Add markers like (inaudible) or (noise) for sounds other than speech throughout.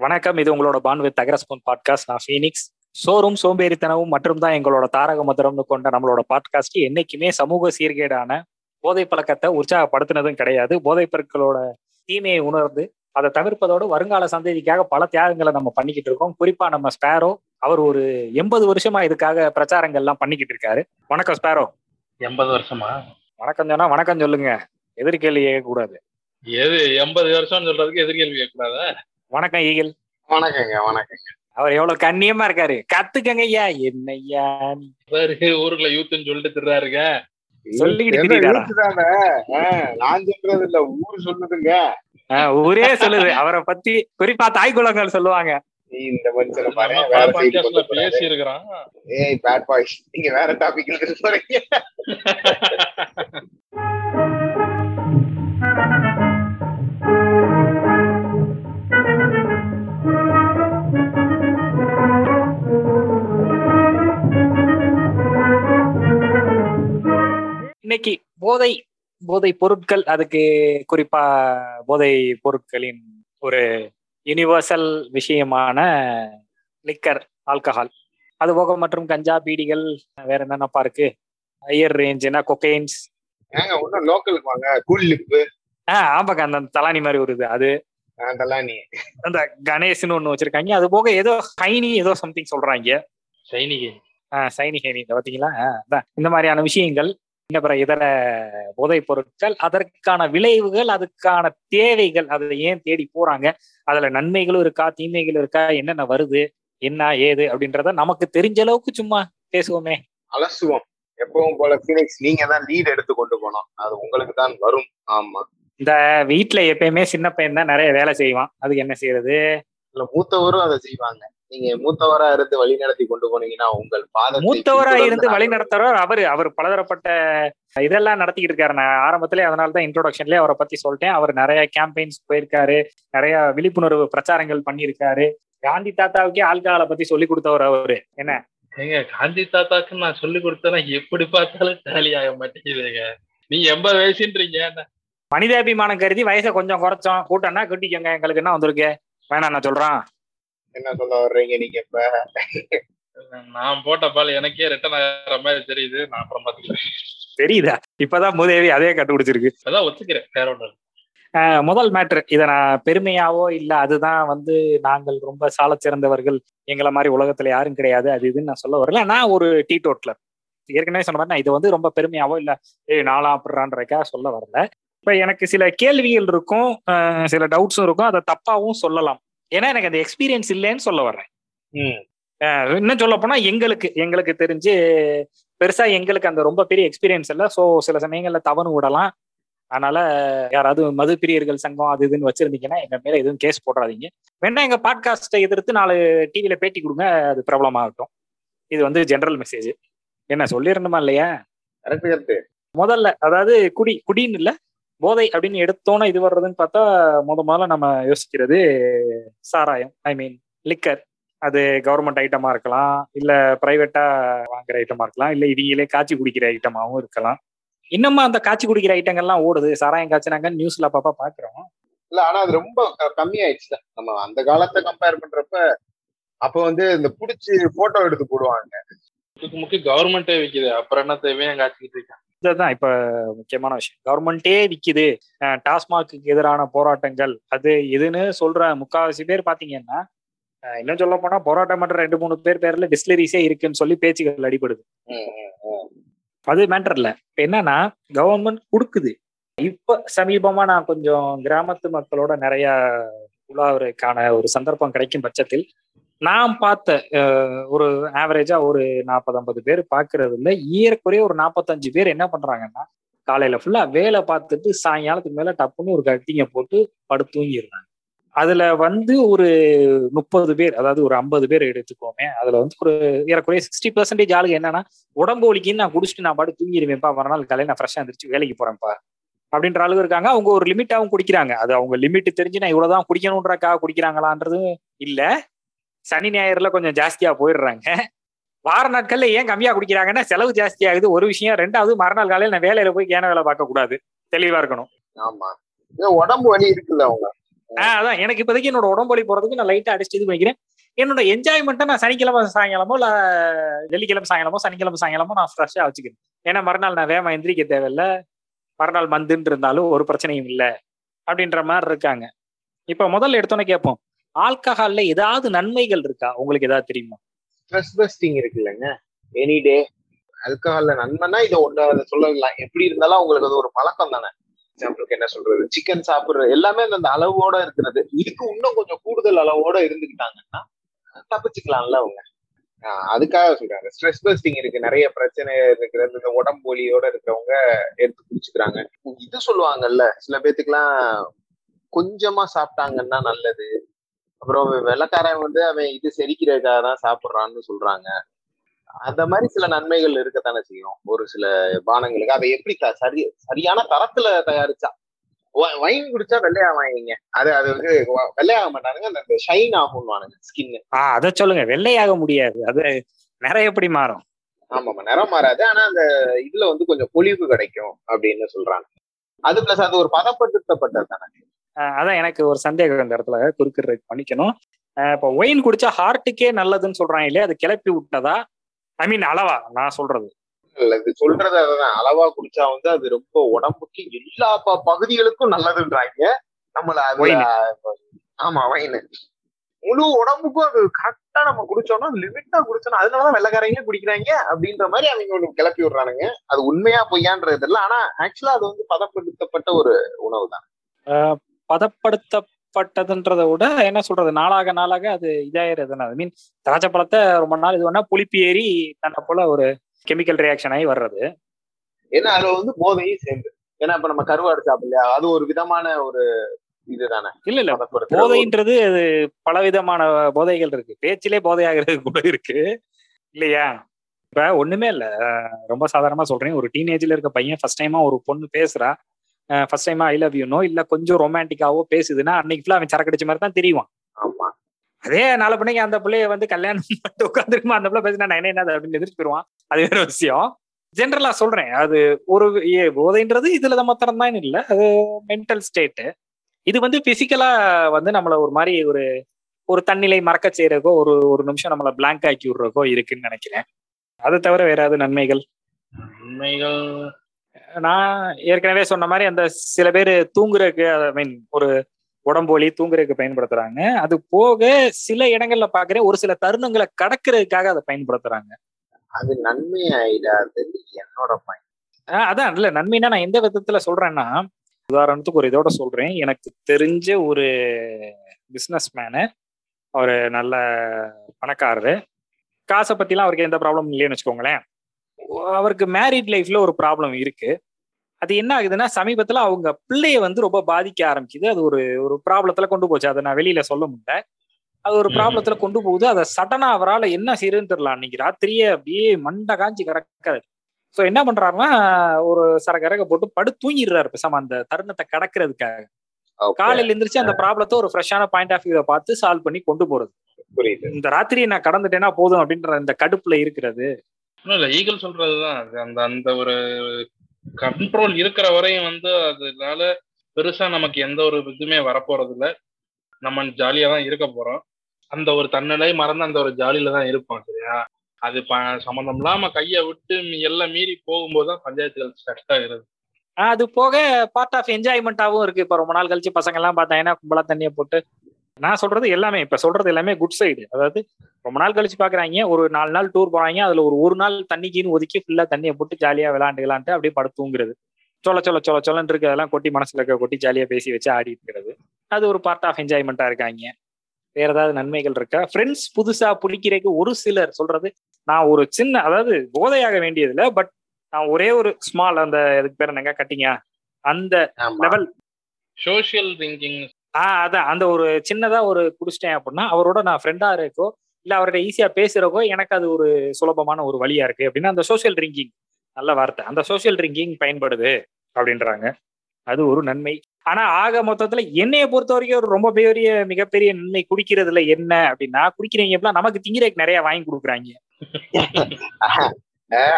வணக்கம். இது உங்களோட பான்வித் தகரஸ்போன் பாட்காஸ்ட் நான் ஃபீனிக்ஸ். சோறும் சோம்பேறித்தனமும் மற்றும் தான் எங்களோட தாரக மந்திரம்னு கொண்ட நம்மளோட பாட்காஸ்ட் என்னைக்குமே சமூக சீர்கேடான போதை பழக்கத்தை உற்சாகப்படுத்தினதும் கிடையாது. போதைப் பொருட்களோட தீமையை உணர்ந்து அதை தவிர்ப்பதோடு வருங்கால சந்ததிக்காக பல தியாகங்களை நம்ம பண்ணிக்கிட்டு இருக்கோம். குறிப்பா நம்ம ஸ்பேரோ அவர் ஒரு எண்பது வருஷமா இதுக்காக பிரச்சாரங்கள்லாம் பண்ணிக்கிட்டு இருக்காரு. வணக்கம் ஸ்பேரோ. எண்பது வருஷமா? வணக்கம் சொன்னா வணக்கம் சொல்லுங்க. எதிர்கேள்வி கேட்கக்கூடாது. எது எண்பது வருஷம்னு சொல்றதுக்கு எதிர்கேள்வி கேட்கக்கூடாதா? வணக்கம் ஈகிள். வணக்கங்க வணக்கங்க. அவர் எவ்வளவு கண்ணியமா இருக்காரு. கத்துக்கங்க ஐயா என்னய்யா நீ? பாரு ஊருக்குள்ள யூத்துன்னு சொல்லிட்டு திர்றாருங்க. என்ன நான் சொல்றது இல்ல ஊர் சொல்லுதுங்க. ஆஹ் ஊரே சொல்லுது. அவரை பத்தி குறிப்பா தாய் குலங்கள் சொல்லுவாங்க. நீ இந்த மனுஷனை பாரு நம்ம வேற பல side பாட்காஸ்ட்ல கொண்டு போறாரு. பேசி இருக்கிறான் ஏய் பேட் பாய்ஸ் நீங்க வேற டாபிக் போறீங்க (laughs) இன்னைக்கு போதை போதை பொருட்கள் அதுக்கு குறிப்பா போதை பொருட்களின் ஒரு யுனிவர்சல் விஷயமான லிக்கர் ஆல்கஹால் அது போக மற்றும் கஞ்சா பீடிகள் வேற என்னென்னப்பா இருக்கு? ஹையர் ரேஞ்சுனா கொக்கைன்ஸ் ஏங்க ஒன்னும் லோக்கலுக்கு வாங்க. கூல் லிப்பு ஆஹ் ஆமாக்கா அந்த தலானி மாதிரி வருது அது. நீ அந்த கணேஷ்னு ஒண்ணு வச்சிருக்காங்க. அது போக ஏதோ ஹைனி ஏதோ சம்திங் சொல்றாங்க. சைனிகை ஆஹ் சைனி ஹைனி இந்த பாத்தீங்களா ஆஹ் அதான். இந்த மாதிரியான விஷயங்கள் இன்ன பிற இதர போதைப் பொருட்கள் அதற்கான விளைவுகள் அதுக்கான தேவைகள் அதை ஏன் தேடி போறாங்க? அதுல நன்மைகளும் இருக்கா தீமைகளும் இருக்கா என்னென்ன வருது என்ன ஏது அப்படின்றத நமக்கு தெரிஞ்ச அளவுக்கு சும்மா பேசுவோமே. அலசுவோம். எப்பவும் போல பினிக்ஸ் நீங்க தான் லீட் எடுத்து கொண்டு போனோம். அது உங்களுக்கு தான் வரும். ஆமா. இந்த வீட்டுல எப்பயுமே சின்ன பையன் தான் நிறைய வேலை செய்வான். அதுக்கு என்ன செய்யறது? இல்ல மூத்தவரும் அதை செய்வாங்க. நீங்க மூத்தவரா இருந்து வழி நடத்தி கொண்டு போனீங்கன்னா உங்கள் பாதத்தை மூத்தவரா இருந்து வழி நடத்துறவர் அவரு. அவர் பலதரப்பட்ட இதெல்லாம் நடத்திக்கிட்டு இருக்காரு. நான் ஆரம்பத்திலே அதனால தான் இன்ட்ரோடக்ஷன்லயே அவரை பத்தி சொல்லிட்டேன். அவர் நிறைய கேம்பெயின்ஸ் போயிருக்காரு. நிறைய விழிப்புணர்வு பிரச்சாரங்கள் பண்ணியிருக்காரு. காந்தி தாத்தாவுக்கே ஆல்கஹாலை பத்தி சொல்லி கொடுத்தவர் அவரு. என்ன? ஏங்க காந்தி தாத்தாக்கு நான் சொல்லி கொடுத்தேன்னா எப்படி பார்த்தாலும் டேலி ஆக மாட்டேங்குதுங்க. நீங்க எண்பது வயசுன்றீங்க? மனிதாபிமானம் கருதி வயசை கொஞ்சம் குறைச்சோம். கூட்டம்னா கட்டிக்கோங்க. எங்களுக்கு என்ன வந்திருக்கு? வேணாம் நான் சொல்றான். என்ன சொல்ல வர்றீங்க நீங்க இப்ப? நான் போட்ட பால் எனக்கே ரிட்டர்ன் ஆகிற மாதிரி தெரியுது. நான் அப்புறம் பாத்துக்கிறேன் தெரியுதா? இப்பதான் மூதேவி அதே கண்டுபிடிச்சிருக்கு. அதான் ஒத்துக்கிறேன். வேற. ஆஹ் முதல் மேட்ரு இதை நான் பெருமையாவோ இல்ல அதுதான் வந்து நாங்கள் ரொம்ப சால சிறந்தவர்கள். எங்களை மாதிரி உலகத்துல யாரும் கிடையாது. அது இதுன்னு நான் சொல்ல வரல. நான் ஒரு டீ டோட்லர் ஏற்கனவே சொன்ன மாதிரி நான் இது வந்து ரொம்ப பெருமையாவோ இல்ல ஏய் நாளா அப்படிறான்றக்கா சொல்ல வரல. இப்ப எனக்கு சில கேள்விகள் இருக்கும் சில டவுட்ஸும் இருக்கும். அதை தப்பாவும் சொல்லலாம். ஏன்னா எனக்கு அந்த எக்ஸ்பீரியன்ஸ் இல்லைன்னு சொல்ல வர்றேன். இன்னும் சொல்ல போனா எங்களுக்கு எங்களுக்கு தெரிஞ்சு பெருசா எங்களுக்கு அந்த ரொம்ப பெரிய எக்ஸ்பீரியன்ஸ் இல்லை. ஸோ சில சமயங்கள்ல தவறு விடலாம். அதனால யாராவது மது பிரியர்கள் சங்கம் அது இதுன்னு வச்சிருந்தீங்கன்னா எங்க மேல எதுவும் கேஸ் போடுறாதீங்க வேணா எங்க பாட்காஸ்ட்டை எதிர்த்து நாலு டிவியில பேட்டி கொடுங்க அது பிரபலமாகட்டும். இது வந்து ஜெனரல் மெசேஜ் என்ன சொல்லிடணுமா இல்லையா? முதல்ல அதாவது குடி குடின்னு இல்ல? போதை அப்படின்னு எடுத்தோன்னே இது வர்றதுன்னு பார்த்தா முத முதல்ல நம்ம யோசிக்கிறது சாராயம். ஐ மீன் லிக்கர் அது கவர்மெண்ட் ஐட்டமா இருக்கலாம். இல்ல பிரைவேட்டா வாங்குற ஐட்டமா இருக்கலாம். இல்ல இவங்களே காய்ச்சி குடிக்கிற ஐட்டமாவும் இருக்கலாம். இன்னமும் அந்த காய்ச்சி குடிக்கிற ஐட்டங்கள்லாம் ஓடுது. சாராயம் காய்ச்சினாங்க நியூஸ்ல பாப்பா பாக்குறோம் இல்ல ஆனா அது ரொம்ப க- கம்மியாயிடுச்சு நம்ம அந்த காலத்தை கம்பேர் பண்றப்ப அப்ப வந்து இந்த புடிச்சு போட்டோ எடுத்து போடுவாங்க. முக்கு முக்கு கவர்மெண்டே விக்குது. அப்புறம் என்ன தேவையா காய்ச்சிக்கிட்டு இருக்கேன். இதுதான் இப்ப முக்கியமான விஷயம். கவர்மெண்டே விக்குது. டாஸ்மாக்கு எதிரான போராட்டங்கள். அது இதுன்னு சொல்ற முக்காவாசி பேர் பாத்தீங்கன்னா இன்னும் சொல்ல போனா போராட்டம் பண்ற ரெண்டு மூணு பேர் பேர்ல டிஸ்லரிஸே இருக்குன்னு சொல்லி பேச்சுகள் அடிபடுது. அது மேட்டர் இல்ல. இப்ப என்னன்னா கவர்மெண்ட் கொடுக்குது. இப்ப சமீபமா நான் கொஞ்சம் கிராமத்து மக்களோட நிறைய உலாவுறதுக்கான ஒரு சந்தர்ப்பம் கிடைக்கும் பட்சத்தில் நான் பார்த்த ஒரு ஆவரேஜா ஒரு நாற்பது ஐம்பது பேர் பாக்குறதுல ஏறக்குறைய ஒரு நாற்பத்தஞ்சு பேர் என்ன பண்றாங்கன்னா காலையில ஃபுல்லா வேலை பார்த்துட்டு சாயங்காலத்துக்கு மேல டப்புன்னு ஒரு கட்டிங்க போட்டு படுத்து தூங்கிடுறாங்க. அதுல வந்து ஒரு முப்பது பேர் அதாவது ஒரு ஐம்பது பேர் எடுத்துக்கோமே அதுல வந்து ஒரு ஏறக்குறைய சிக்ஸ்டி பர்சன்டேஜ் ஆளுங்க என்னன்னா உடம்பு வலிக்குன்னு நான் குடிச்சிட்டு நான் பாட்டு தூங்கிடுவேன்ப்பா மறுநாள் காலையில நான் ஃப்ரெஷ்ஷாக எந்திரிச்சு வேலைக்கு போறேன்ப்பா. அப்படின்ற ஆளுங்க இருக்காங்க. அவங்க ஒரு லிமிட்டாகவும் குடிக்கிறாங்க. அது அவங்க லிமிட் தெரிஞ்சு நான் இவ்வளவுதான் குடிக்கணுன்றக்காக குடிக்கிறாங்களான்றது இல்லை. சனி ஞாயிறுல கொஞ்சம் ஜாஸ்தியா போயிடுறாங்க. வார நாட்கள்ல ஏன் கம்மியா குடிக்கிறாங்கன்னா செலவு ஜாஸ்தி ஆகுது ஒரு விஷயம் ரெண்டாவது மறுநாள் காலையில நான் வேலையில போய் கேன வேலை பார்க்க கூடாது. தெளிவா இருக்கணும். ஆமா. ஏன் உடம்பு வலி இருக்குல்ல அவங்க. ஆஹ் அதான். எனக்கு இப்போதைக்கு என்னோட உடம்பொலி போறதுக்கு நான் லைட்டா அடிச்சு இது பண்ணிக்கிறேன். என்னோட என்ஜாய்மெண்ட்டை நான் சனிக்கிழமை சாயங்காலமோ இல்ல வெள்ளிக்கிழமை சாயங்காலமோ சனிக்கிழமை சாயங்காலமோ நான் ஃப்ரெஷ்ஷா வச்சுக்கிறேன். ஏன்னா மறுநாள் நான் வேகமா எந்திரிக்க தேவையில்ல. மறுநாள் மந்துன்னு இருந்தாலும் ஒரு பிரச்சனையும் இல்லை. அப்படின்ற மாதிரி இருக்காங்க. இப்ப முதல்ல எடுத்தோன்னே கேட்போம். ஆல்கஹால்ல ஏதாவது நன்மைகள் இருக்கா? உங்களுக்கு ஏதாவது தெரியுமா? ஸ்ட்ரெஸ் பஸ்டிங் இருக்குல்லங்க. எனி டே ஆல்கஹால்ல நன்மைனா இதை ஒண்ணு சொல்லலாம். எப்படி இருந்தாலும் உங்களுக்கு அது ஒரு பழக்கம் தானே? எக்ஸாம்பிளுக்கு என்ன சொல்றது? சிக்கன் சாப்பிடுறது எல்லாமே அந்த அளவோட இருக்கிறது. இதுக்கு இன்னும் கொஞ்சம் கூடுதல் அளவோட இருந்துக்கிட்டாங்கன்னா தப்பிச்சுக்கலாம்ல அவங்க. ஆஹ் அதுக்காக சொல்றாங்க. ஸ்ட்ரெஸ் பஸ்டிங் இருக்கு. நிறைய பிரச்சனை இருக்கிறது. இந்த உடம்பு வலியோட இருக்கிறவங்க எடுத்து குடிச்சுக்கிறாங்க. இது சொல்லுவாங்கல்ல. சில பேத்துக்குலாம் கொஞ்சமா சாப்பிட்டாங்கன்னா நல்லது. அப்புறம் வெள்ளக்காரன் வந்து அவன் இது செரிக்கிறதுக்காக தான் சாப்பிடுறான்னு சொல்றாங்க. அந்த மாதிரி சில நன்மைகள் இருக்கத்தானே செய்யும். ஒரு சில பானங்களுக்கு. அதை எப்படி சரி சரியான தரத்துல தயாரிச்சா? வைன் குடிச்சா வெள்ளையா வாங்கிங்க அது அது வந்து வெள்ளையாக மாட்டானுங்க. அந்த ஷைன் ஆகும்வானுங்க ஸ்கின் ஆஹ் அதை சொல்லுங்க. வெள்ளையாக முடியாது. அது நிறைய எப்படி மாறும்? ஆமாமா நிறம் மாறாது. ஆனா அந்த இதுல வந்து கொஞ்சம் பொலிவு கிடைக்கும் அப்படின்னு சொல்றாங்க. அது பிளஸ் அது ஒரு பதப்படுத்தப்பட்டது தானே. அதான் எனக்கு ஒரு சந்தேகம் இந்த இடத்துல குறுக்கிறதுக்கு பண்ணிக்கணும் இப்போ ஒயின் குடிச்சா ஹார்ட்டுக்கே நல்லதுன்னு சொல்றாங்க இல்லையா? அது கிளப்பி விட்டதா? ஐ மீன் அளவா நான் சொல்றது. இல்ல இது சொல்றது அதுதான். அளவா குடிச்சா வந்து அது ரொம்ப உடம்புக்கு எல்லா ப- பகுதிகளுக்கும் நல்லதுன்றாங்க. நம்மள அது. ஆமா வைன் முழு உடம்புக்கும் அது கரெக்டா நம்ம குடிச்சோம்னா லிமிட்டா குடிச்சோம்னா அதனாலதான் வெள்ளக்காரங்க குடிக்கிறாங்க அப்படின்ற மாதிரி அவங்க ஒண்ணு கிளப்பி விடுறானுங்க. அது உண்மையா பொய்யான்றது இல்ல ஆனா ஆக்சுவலா அது வந்து பதப்படுத்தப்பட்ட ஒரு உணவு தான் பதப்படுத்தப்பட்டதுன்றதை விட என்ன சொல்றது நாளாக நாளாக அது இதாயிருதுன்னு ஐ மீன் திராட்சை பழத்தை ரொம்ப நாள் இது பண்ணா புளிப்பு ஏறி தன்னை போல ஒரு கெமிக்கல் ரியாக்ஷன் ஆகி வர்றது. ஏன்னா அதுல வந்து போதையும் சேர்ந்து. ஏன்னா இப்ப நம்ம கருவாடு சாப்பிடலையா அது ஒரு விதமான ஒரு இதுதானே? இல்ல இல்ல. போதைன்றது அது பலவிதமான போதைகள் இருக்கு. பேச்சிலே போதையாகிறது கூட இருக்கு. இல்லையா? இப்ப ஒண்ணுமே இல்ல. ரொம்ப சாதாரணமா சொல்றேன். ஒரு டீனேஜ்ல இருக்க பையன் ஃபர்ஸ்ட் டைமா ஒரு பொண்ணு பேசுறா. ஃபர்ஸ்ட் டைமா ஐ லவ் யூனோ இல்ல கொஞ்சம் ரொமான்டிக்காவோ பேசுதுன்னா அன்னைக்கு ஃபுல்லா அவன் சரக்கு அடிச்ச மாதிரி தான் தெரியும் ஆமா. அதே நாலு பிள்ளைங்க அந்த பிள்ளைய வந்து கல்யாணம் (laughs) பண்ணிட்டு உட்காந்துருக்குமா அந்த பிள்ளை பேசினா நான் என்ன என்னது அப்படின்னு எதிர்த்து போயிருவான் அது வேற விஷயம். ஜென்ரலா சொல்றேன் அது ஒரு ஏ- போதைன்றது இதுல மாத்திரம் தான் இல்ல அது மென்டல் ஸ்டேட் இது வந்து பிசிக்கலா வந்து நம்மள ஒரு மாதிரி ஒரு ஒரு தன்னிலை மறக்க செய்யறக்கோ ஒரு ஒரு நிமிஷம் நம்மள blank ஆக்கி விடுறக்கோ இருக்குன்னு நினைக்கிறேன். அதை தவிர வேற ஏதாவது நன்மைகள்? உண்மைகள் நான் ஏற்கனவே சொன்ன மாதிரி அந்த சில பேர் தூங்குறதுக்கு ஐ மீன் ஒரு உடம்பு வலி தூங்குறதுக்கு பயன்படுத்துறாங்க. அது போக சில இடங்கள்ல பாக்குறேன் ஒரு சில தருணங்களை கடக்கிறதுக்காக அதை பயன்படுத்துறாங்க. அது நன்மை ஆயிடாது என்னோட ஆஹ் அதான் இல்ல நன்மைனா நான் எந்த விதத்துல சொல்றேன்னா உதாரணத்துக்கு ஒரு இதோட சொல்றேன். எனக்கு தெரிஞ்ச ஒரு பிசினஸ் மேனு அவர் நல்ல பணக்காரரு. காசை பத்திலாம் அவருக்கு எந்த ப்ராப்ளமும் இல்லைன்னு வச்சுக்கோங்களேன். அவருக்கு மேரிட் லைஃப்ல ஒரு ப்ராப்ளம் இருக்கு. அது என்ன ஆகுதுன்னா சமீபத்துல அவங்க பிள்ளைய வந்து ரொம்ப பாதிக்க ஆரம்பிக்குது. அது ஒரு ஒரு ப்ராப்ளத்துல கொண்டு போச்சு. அதை நான் வெளியில சொல்ல முடியல அது ஒரு. ப்ராப்ளத்துல கொண்டு போகுது. அதை சடனா அவரால் என்ன செய்யறதுன்னு தெரியல. அன்னைக்கு ராத்திரியே அப்படியே மண்டை காஞ்சி கிடக்காது. ஸோ என்ன பண்றாருன்னா ஒரு சரகரக போட்டு படு தூங்கிடுறாரு பேசாம அந்த தருணத்தை கடக்கிறதுக்காக. காலையில எந்திரிச்சு அந்த ப்ராப்ளத்தை ஒரு ஃப்ரெஷ்ஷான பாயிண்ட் ஆஃப் வியூ பார்த்து சால்வ் பண்ணி கொண்டு போறது. புரியுது. இந்த ராத்திரியை நான் கடந்துட்டேன்னா போதும் அப்படின்ற இந்த கடுப்புல இருக்கிறது. இல்ல ஈகிள் சொல்றதுதான். அது அந்த அந்த ஒரு கண்ட்ரோல் இருக்கிற வரையும் வந்து அதனால பெருசா நமக்கு எந்த ஒரு இதுவுமே வரப்போறது இல்ல நம்ம ஜாலியா தான் இருக்க போறோம். அந்த ஒரு தன்னிலை மறந்து அந்த ஒரு ஜாலியில தான் இருப்போம் சரியா? அது ப சம்மந்தம் இல்லாம கையை விட்டு எல்லாம் மீறி போகும்போது தான் பஞ்சாயத்துகள் ஸ்ட்ரக் ஆகுறது. ஆஹ் அது போக பார்ட் ஆஃப் என்ஜாய்மெண்ட்டாவும் இருக்கு. இப்போ ரொம்ப நாள் கழிச்சு பசங்க எல்லாம் பார்த்தாங்கன்னா கும்பலா தண்ணியை போட்டு நான் சொல்றது எல்லாமே இப்ப சொல்றது எல்லாமே குட் சைடு அதாவது ரொம்ப நாள் கழிச்சு பாக்குறாங்க ஒரு நாலு நாள் டூர் போறாங்க அதுல ஒரு ஒரு நாள் தண்ணிக்குன்னு ஒதுக்கி ஃபுல்லா தண்ணியை போட்டு ஜாலியா விளாண்டு விளாண்டு அப்படியே படுத்து தூங்குறது சொல்ல சொல்ல சொல்ல சொல்லன்னு இருக்கு அதெல்லாம் கொட்டி மனசுல இருக்க கொட்டி ஜாலியா பேசி வச்சு ஆடி இருக்கிறது. அது ஒரு பார்ட் ஆஃப் என்ஜாய்மெண்ட்டா இருக்காங்க. வேற ஏதாவது நன்மைகள் இருக்கா? ஃப்ரெண்ட்ஸ் புதுசா புடிக்கிறதுக்கு ஒரு சிலர் சொல்றது நான் ஒரு சின்ன அதாவது போதையாக வேண்டியதில்ல பட் நான் ஒரே ஒரு ஸ்மால் அந்த இதுக்கு பேர் என்னங்க கட்டிங்க? அந்த லெவல் சோஷியல் திங்கிங் ஆஹ் அதான். அந்த ஒரு சின்னதா ஒரு குடிச்சிட்டேன் அப்படின்னா அவரோட நான் ஃப்ரெண்டா இருக்கோ இல்ல அவர்கிட்ட ஈஸியா பேசுறக்கோ எனக்கு அது ஒரு சுலபமான ஒரு வழியா இருக்கு அப்படின்னா அந்த சோஷியல் ட்ரிங்கிங் நல்ல வார்த்தை. அந்த சோஷியல் ட்ரிங்கிங் பயன்படுது அப்படின்றாங்க. அது ஒரு நன்மை. ஆனா ஆக மொத்தத்துல என்னைய பொறுத்த வரைக்கும் ஒரு ரொம்ப பெரிய மிகப்பெரிய நன்மை குடிக்கிறதுல என்ன அப்படின்னா குடிக்கிறவங்க எப்படிலாம் நமக்கு திங்கிறதுக்கு நிறைய வாங்கி கொடுக்குறாங்க. (laughs)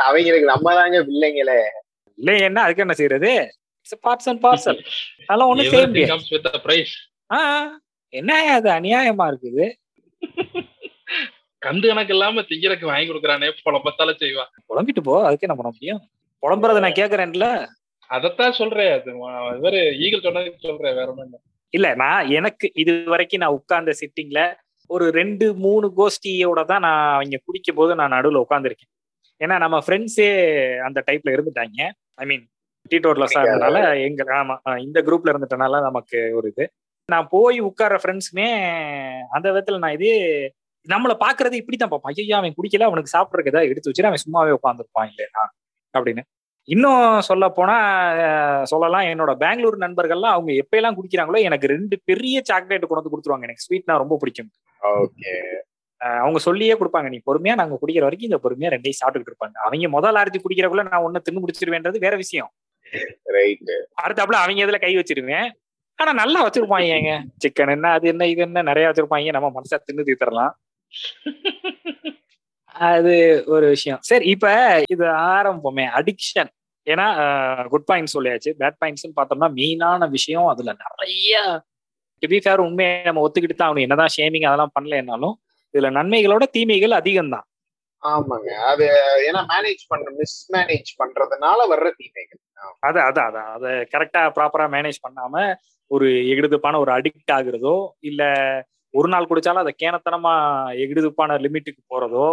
அவங்களுக்கு நம்ம தாங்க பிள்ளைங்களே. இல்ல என்ன அதுக்கு என்ன செய்யறது பார்ட்ஸ் அண்ட் பார்சல் அதெல்லாம் ஒண்ணும் செய்ய முடியாது. கம்ஸ் வித் பிரைஸ் ஆஹ் என்ன அது? அநியாயமா இருக்குது. கண்டு கணக்கு இல்லாம திங்கிறக்கு வாங்கி கொடுக்குறானே புலப்பத்தால செய்வான் புலம்பிட்டு போ. அதுக்கு என்ன பண்ண முடியும். புலம்புறத நான் கேக்குறேன்ல. அதத்தான் சொல்றேன். அது இவரு ஈகிள் சொன்னதுக்கு சொல்றேன் வேற ஒண்ணும் இல்ல. இல்ல நான் எனக்கு இது வரைக்கும் நான் உட்கார்ந்த சிட்டிங்ல ஒரு ரெண்டு மூணு கோஷ்டியோட தான் நான் அவங்க குடிக்கும் போது நான் நடுவுல உட்காந்துருக்கேன் ஏன்னா நம்ம ஃப்ரெண்ட்ஸே அந்த டைப்ல இருந்துட்டாங்க. ஐ மீன் டீட்டோர்லஸா இருந்தனால எங்க ஆமா இந்த குரூப்ல இருந்துட்டனால நமக்கு ஒரு இது. நான் போய் உட்கார்ற ஃப்ரெண்ட்ஸுமே அந்த விதத்துல நான் இது நம்மள பாக்குறது இப்படித்தான் பார்ப்பான். ஐயா அவன் குடிக்கல அவனுக்கு சாப்பிட்றதுக்கு ஏதாவது எடுத்து வச்சுட்டு அவன் சும்மாவே உட்காந்துருப்பான் இல்லையா? அப்படின்னு. இன்னும் சொல்ல போனா சொல்லலாம் என்னோட பெங்களூர் நண்பர்கள்லாம் அவங்க எப்பயெல்லாம் குடிக்கிறாங்களோ எனக்கு ரெண்டு பெரிய சாக்லேட் கொண்டு வந்து கொடுத்துருவாங்க. எனக்கு ஸ்வீட்னா ரொம்ப பிடிக்கும். ஓகே. அவங்க சொல்லியே கொடுப்பாங்க நீ பொறுமையா நாங்க குடிக்கிற வரைக்கும் இந்த பொறுமையா ரெண்டையும் சாப்பிட்டுட்டு இருப்பாங்க. அவங்க முதல் ஆரத்தி குடிக்கிறக்குள்ள நான் ஒண்ணு தின்னு முடிச்சிருவேன்றது வேற விஷயம். ரைட் அடுத்தாப்புல அவங்க இதுல கை வச்சிருவேன் ஆனா நல்லா வச்சிருப்பாங்க ஏங்க. சிக்கன் என்ன அது என்ன இது என்ன நிறைய வச்சிருப்பாங்க. நம்ம மனசா தின்னு தீர்த்தரலாம் அது ஒரு விஷயம். சரி இப்ப இது ஆரம்பமே. அடிக்ஷன் ஏன்னா குட் பாயிண்ட் சொல்லியாச்சு. பேட் பாயிண்ட்ஸ் பார்த்தோம்னா மெயினான விஷயம் அதுல நிறைய. டு ஃபேர் உண்மையை நம்ம ஒத்துக்கிட்டு தான் அவனு என்னதான் ஷேமிங் அதெல்லாம் பண்ணலனாலும் இதுல நன்மைகளோட தீமைகள் அதிகம் தான் ஆமாங்க. அது ஏன்னா மேனேஜ் பண்ற மிஸ்மேனேஜ் பண்றதுனால வர்ற தீமைகள். அது அதான் அதான் அதை கரெக்டா ப்ராப்பரா மேனேஜ் பண்ணாம ஒரு எகிடுதுப்பான ஒரு அடிக்ட் ஆகுறதோ இல்ல ஒரு நாள் குடிச்சாலும் அதை கேனத்தனமா எகிடுதுப்பான லிமிட்டுக்கு போறதோ